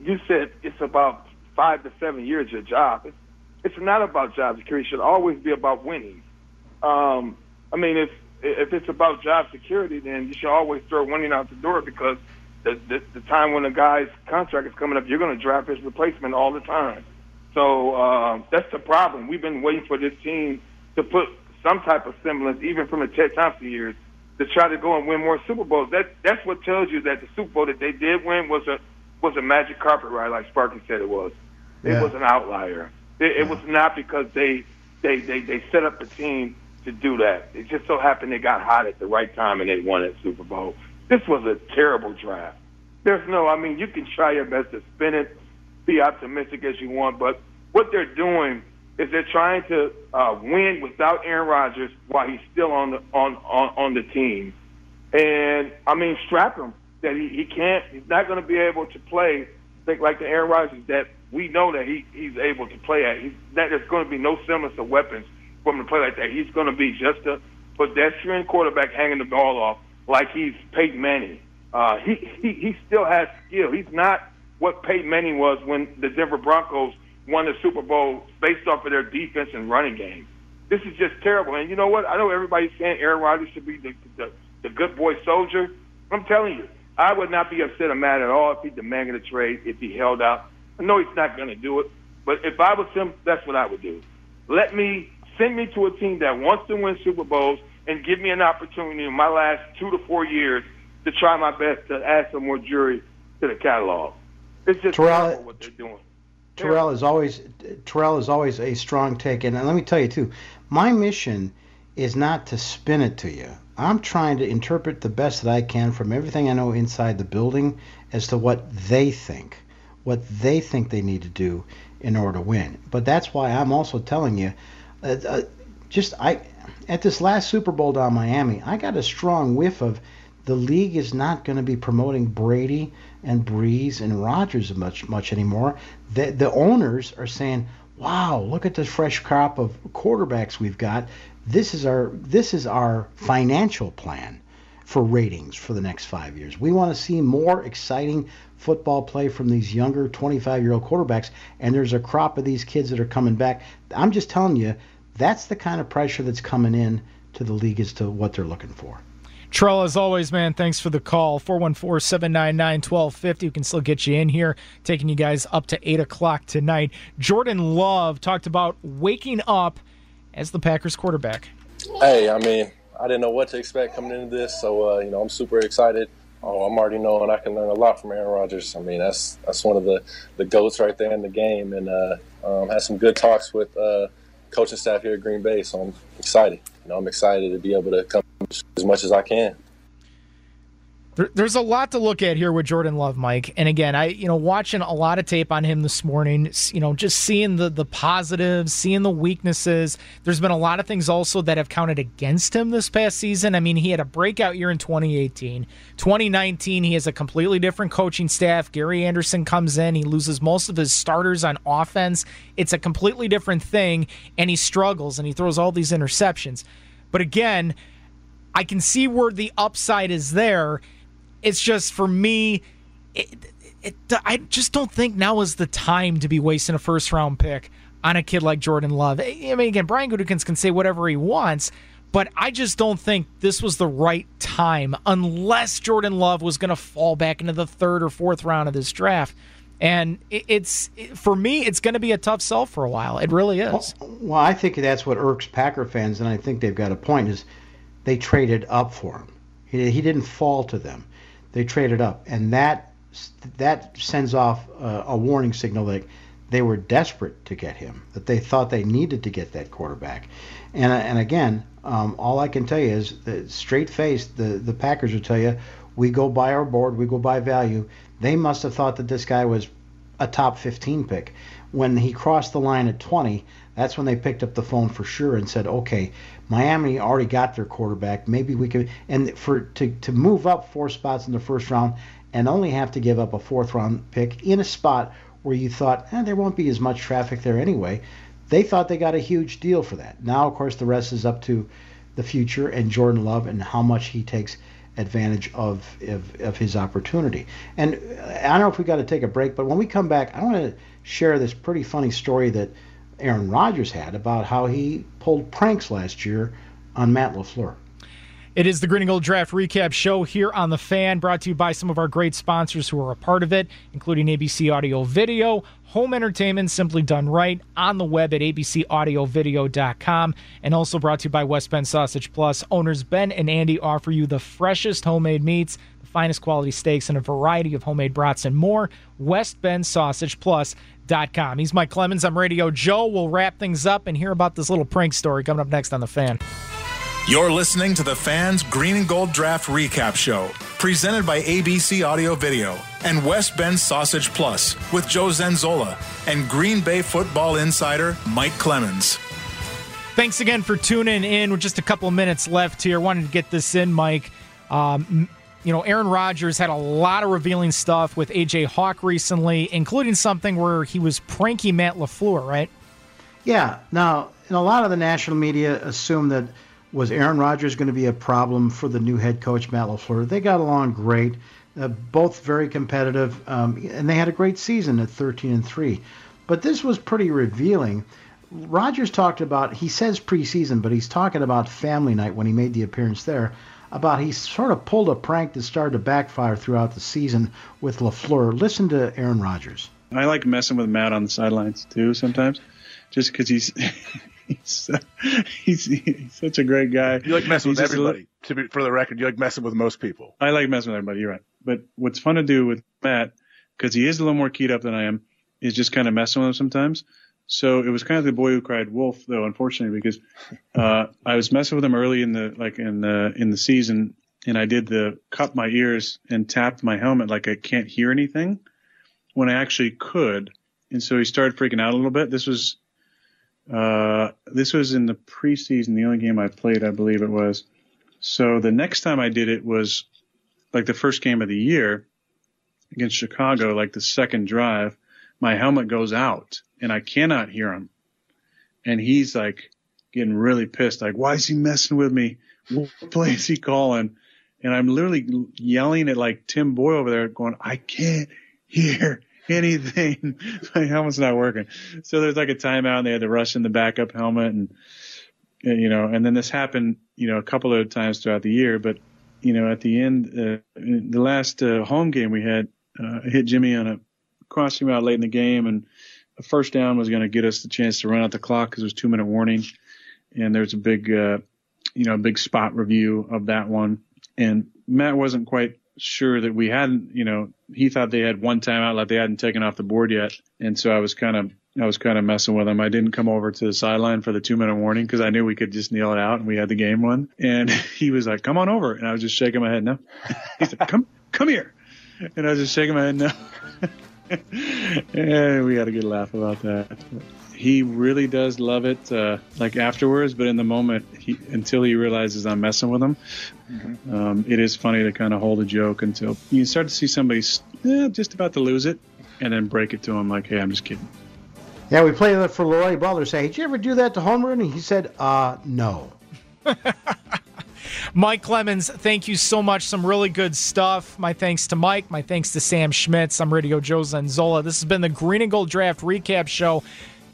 You said it's about five to seven years your job. It's, it's not about job security. It should always be about winning. Um, I mean, if if it's about job security, then you should always throw winning out the door because the the, the time when a guy's contract is coming up, you're going to draft his replacement all the time. So uh, that's the problem. We've been waiting for this team to put some type of semblance, even from the Ted Thompson years, to try to go and win more Super Bowls. That that's what tells you that the Super Bowl that they did win was a was a magic carpet ride, like Sparky said it was. It Yeah. was an outlier. It, it was not because they they they they set up the team to do that. It just so happened they got hot at the right time and they won that Super Bowl. This was a terrible draft. There's no, I mean, you can try your best to spin it, be optimistic as you want, but what they're doing is they're trying to uh, win without Aaron Rodgers while he's still on the on on, on the team. And I mean, strap him that he, he can't, he's not going to be able to play think like the Aaron Rodgers that we know that he he's able to play at. He's, that there's going to be no semblance of weapons for him to play like that. He's going to be just a pedestrian quarterback hanging the ball off like he's Peyton Manning. Uh, he, he he still has skill. He's not what Peyton Manning was when the Denver Broncos won the Super Bowl based off of their defense and running game. This is just terrible. And you know what? I know everybody's saying Aaron Rodgers should be the, the the good boy soldier. I'm telling you, I would not be upset or mad at all if he demanded a trade if he held out. I know he's not going to do it, but if I was him, that's what I would do. Let me send me to a team that wants to win Super Bowls and give me an opportunity in my last two to four years to try my best to add some more jury to the catalog. It's just Terrell- terrible what they're doing. Terrell is always Terrell is always a strong take, and let me tell you too, my mission is not to spin it to you. I'm trying to interpret the best that I can from everything I know inside the building as to what they think, what they think they need to do in order to win. But that's why I'm also telling you, uh, uh, just I at this last Super Bowl down in Miami, I got a strong whiff of the league is not going to be promoting Brady and Brees and Rodgers much much anymore. The the owners are saying, "Wow, look at this fresh crop of quarterbacks we've got. This is our this is our financial plan for ratings for the next 5 years. We want to see more exciting football play from these younger 25-year-old quarterbacks and there's a crop of these kids that are coming back. I'm just telling you, that's the kind of pressure that's coming in to the league as to what they're looking for. Trell, as always, man, thanks for the call. 414 799 1250. We can still get you in here, taking you guys up to 8 o'clock tonight. Jordan Love talked about waking up as the Packers quarterback. Hey, I mean, I didn't know what to expect coming into this, so uh, you know, I'm super excited. Oh, I'm already knowing I can learn a lot from Aaron Rodgers. I mean, that's that's one of the the goats right there in the game, and uh, um, had some good talks with uh, coaching staff here at Green Bay. So I'm excited. You know, I'm excited to be able to come as much as I can. There, there's a lot to look at here with Jordan Love, Mike. And again, I you know watching a lot of tape on him this morning. You know, just seeing the the positives, seeing the weaknesses. There's been a lot of things also that have counted against him this past season. I mean, he had a breakout year in 2018. 2019, he has a completely different coaching staff. Gary Andersen comes in, he loses most of his starters on offense. It's a completely different thing, and he struggles and he throws all these interceptions. But again, I can see where the upside is there. It's just for me, it, it, I just don't think now is the time to be wasting a first round pick on a kid like Jordan Love. I mean, again, Brian Gutekunst can say whatever he wants, but I just don't think this was the right time unless Jordan Love was going to fall back into the third or fourth round of this draft. And it's for me, it's going to be a tough sell for a while. It really is. Well, I think that's what irks Packer fans, and I think they've got a point. Is they traded up for him. He, he didn't fall to them. They traded up, and that that sends off a, a warning signal that they were desperate to get him. That they thought they needed to get that quarterback. And and again, um, all I can tell you is that straight faced, the the Packers will tell you, we go by our board, we go by value. They must have thought that this guy was a top 15 pick. When he crossed the line at 20, that's when they picked up the phone for sure and said, okay, Miami already got their quarterback. Maybe we could, and for to, to move up four spots in the first round and only have to give up a fourth round pick in a spot where you thought eh, there won't be as much traffic there anyway. They thought they got a huge deal for that. Now, of course, the rest is up to the future and Jordan Love and how much he takes advantage of, of, of his opportunity. And I don't know if we got to take a break, but when we come back, I want to share this pretty funny story that Aaron Rodgers had about how he pulled pranks last year on Matt LaFleur. It is the Green and Gold Draft Recap Show here on The Fan, brought to you by some of our great sponsors who are a part of it, including ABC Audio Video, home entertainment simply done right, on the web at abcaudiovideo.com, and also brought to you by West Bend Sausage Plus. Owners Ben and Andy offer you the freshest homemade meats, the finest quality steaks, and a variety of homemade brats and more. West Bend Sausage Plus. Com. He's Mike Clemens. I'm Radio Joe. We'll wrap things up and hear about this little prank story coming up next on The Fan. You're listening to the Fans Green and Gold Draft Recap Show, presented by ABC Audio Video and West Bend Sausage Plus with Joe Zenzola and Green Bay football insider Mike Clemens. Thanks again for tuning in. With just a couple minutes left here, wanted to get this in, Mike. Um, you know, Aaron Rodgers had a lot of revealing stuff with AJ Hawk recently, including something where he was pranking Matt LaFleur, right? Yeah. Now, and a lot of the national media assume that was Aaron Rodgers going to be a problem for the new head coach Matt LaFleur? They got along great, uh, both very competitive, um, and they had a great season at 13 and three. But this was pretty revealing. Rodgers talked about he says preseason, but he's talking about family night when he made the appearance there. About he sort of pulled a prank that started to backfire throughout the season with LaFleur. Listen to Aaron Rodgers. I like messing with Matt on the sidelines too sometimes, just because he's [LAUGHS] he's, he's, he's such a great guy. You like messing He's with everybody. To be, for the record, you like messing with most people. I like messing with everybody. You're right. But what's fun to do with Matt, because he is a little more keyed up than I am, is just kind of messing with him sometimes. So it was kind of the boy who cried wolf, though, unfortunately, because uh, I was messing with him early in the like in the in the season, and I did the cup my ears and tapped my helmet like I can't hear anything, when I actually could, and so he started freaking out a little bit. This was uh, this was in the preseason, the only game I played, I believe it was. So the next time I did it was like the first game of the year against Chicago, like the second drive, my helmet goes out and I cannot hear him. And he's like getting really pissed, like, why is he messing with me? What play is he calling? And I'm literally yelling at like Tim Boyle over there going, I can't hear anything. [LAUGHS] my helmet's not working. So there's like a timeout and they had to rush in the backup helmet and, and, you know, and then this happened, you know, a couple of times throughout the year, but you know, at the end, uh, the last uh, home game we had, uh, hit Jimmy on a crossing route late in the game and a first down was going to get us the chance to run out the clock because it was two minute warning. And there's a big, uh, you know, a big spot review of that one. And Matt wasn't quite sure that we hadn't, you know, he thought they had one timeout like they hadn't taken off the board yet. And so I was kind of, I was kind of messing with him. I didn't come over to the sideline for the two minute warning because I knew we could just kneel it out and we had the game won. And [LAUGHS] he was like, come on over. And I was just shaking my head no. He said, come, come here. And I was just shaking my head no. [LAUGHS] and we had a good laugh about that. He really does love it, uh, like afterwards, but in the moment, he, until he realizes I'm messing with him, um, it is funny to kind of hold a joke until you start to see somebody eh, just about to lose it, and then break it to him like, "Hey, I'm just kidding." Yeah, we played that for LeRoy Butler. Say, did you ever do that to Homer? And he said, uh, no. [LAUGHS] Mike Clemens, thank you so much. Some really good stuff. My thanks to Mike. My thanks to Sam Schmitz. I'm Radio Joe Zenzola. This has been the Green and Gold Draft Recap Show.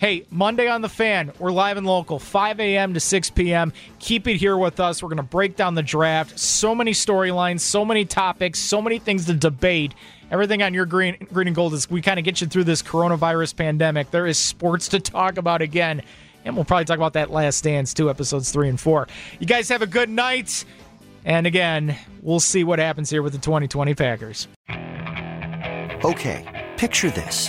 Hey, Monday on the fan, we're live and local, 5 a.m. to 6 p.m. Keep it here with us. We're going to break down the draft. So many storylines, so many topics, so many things to debate. Everything on your green, green and gold is we kind of get you through this coronavirus pandemic. There is sports to talk about again. And we'll probably talk about that last dance too, episodes three and four. You guys have a good night. And again, we'll see what happens here with the 2020 Packers. Okay, picture this.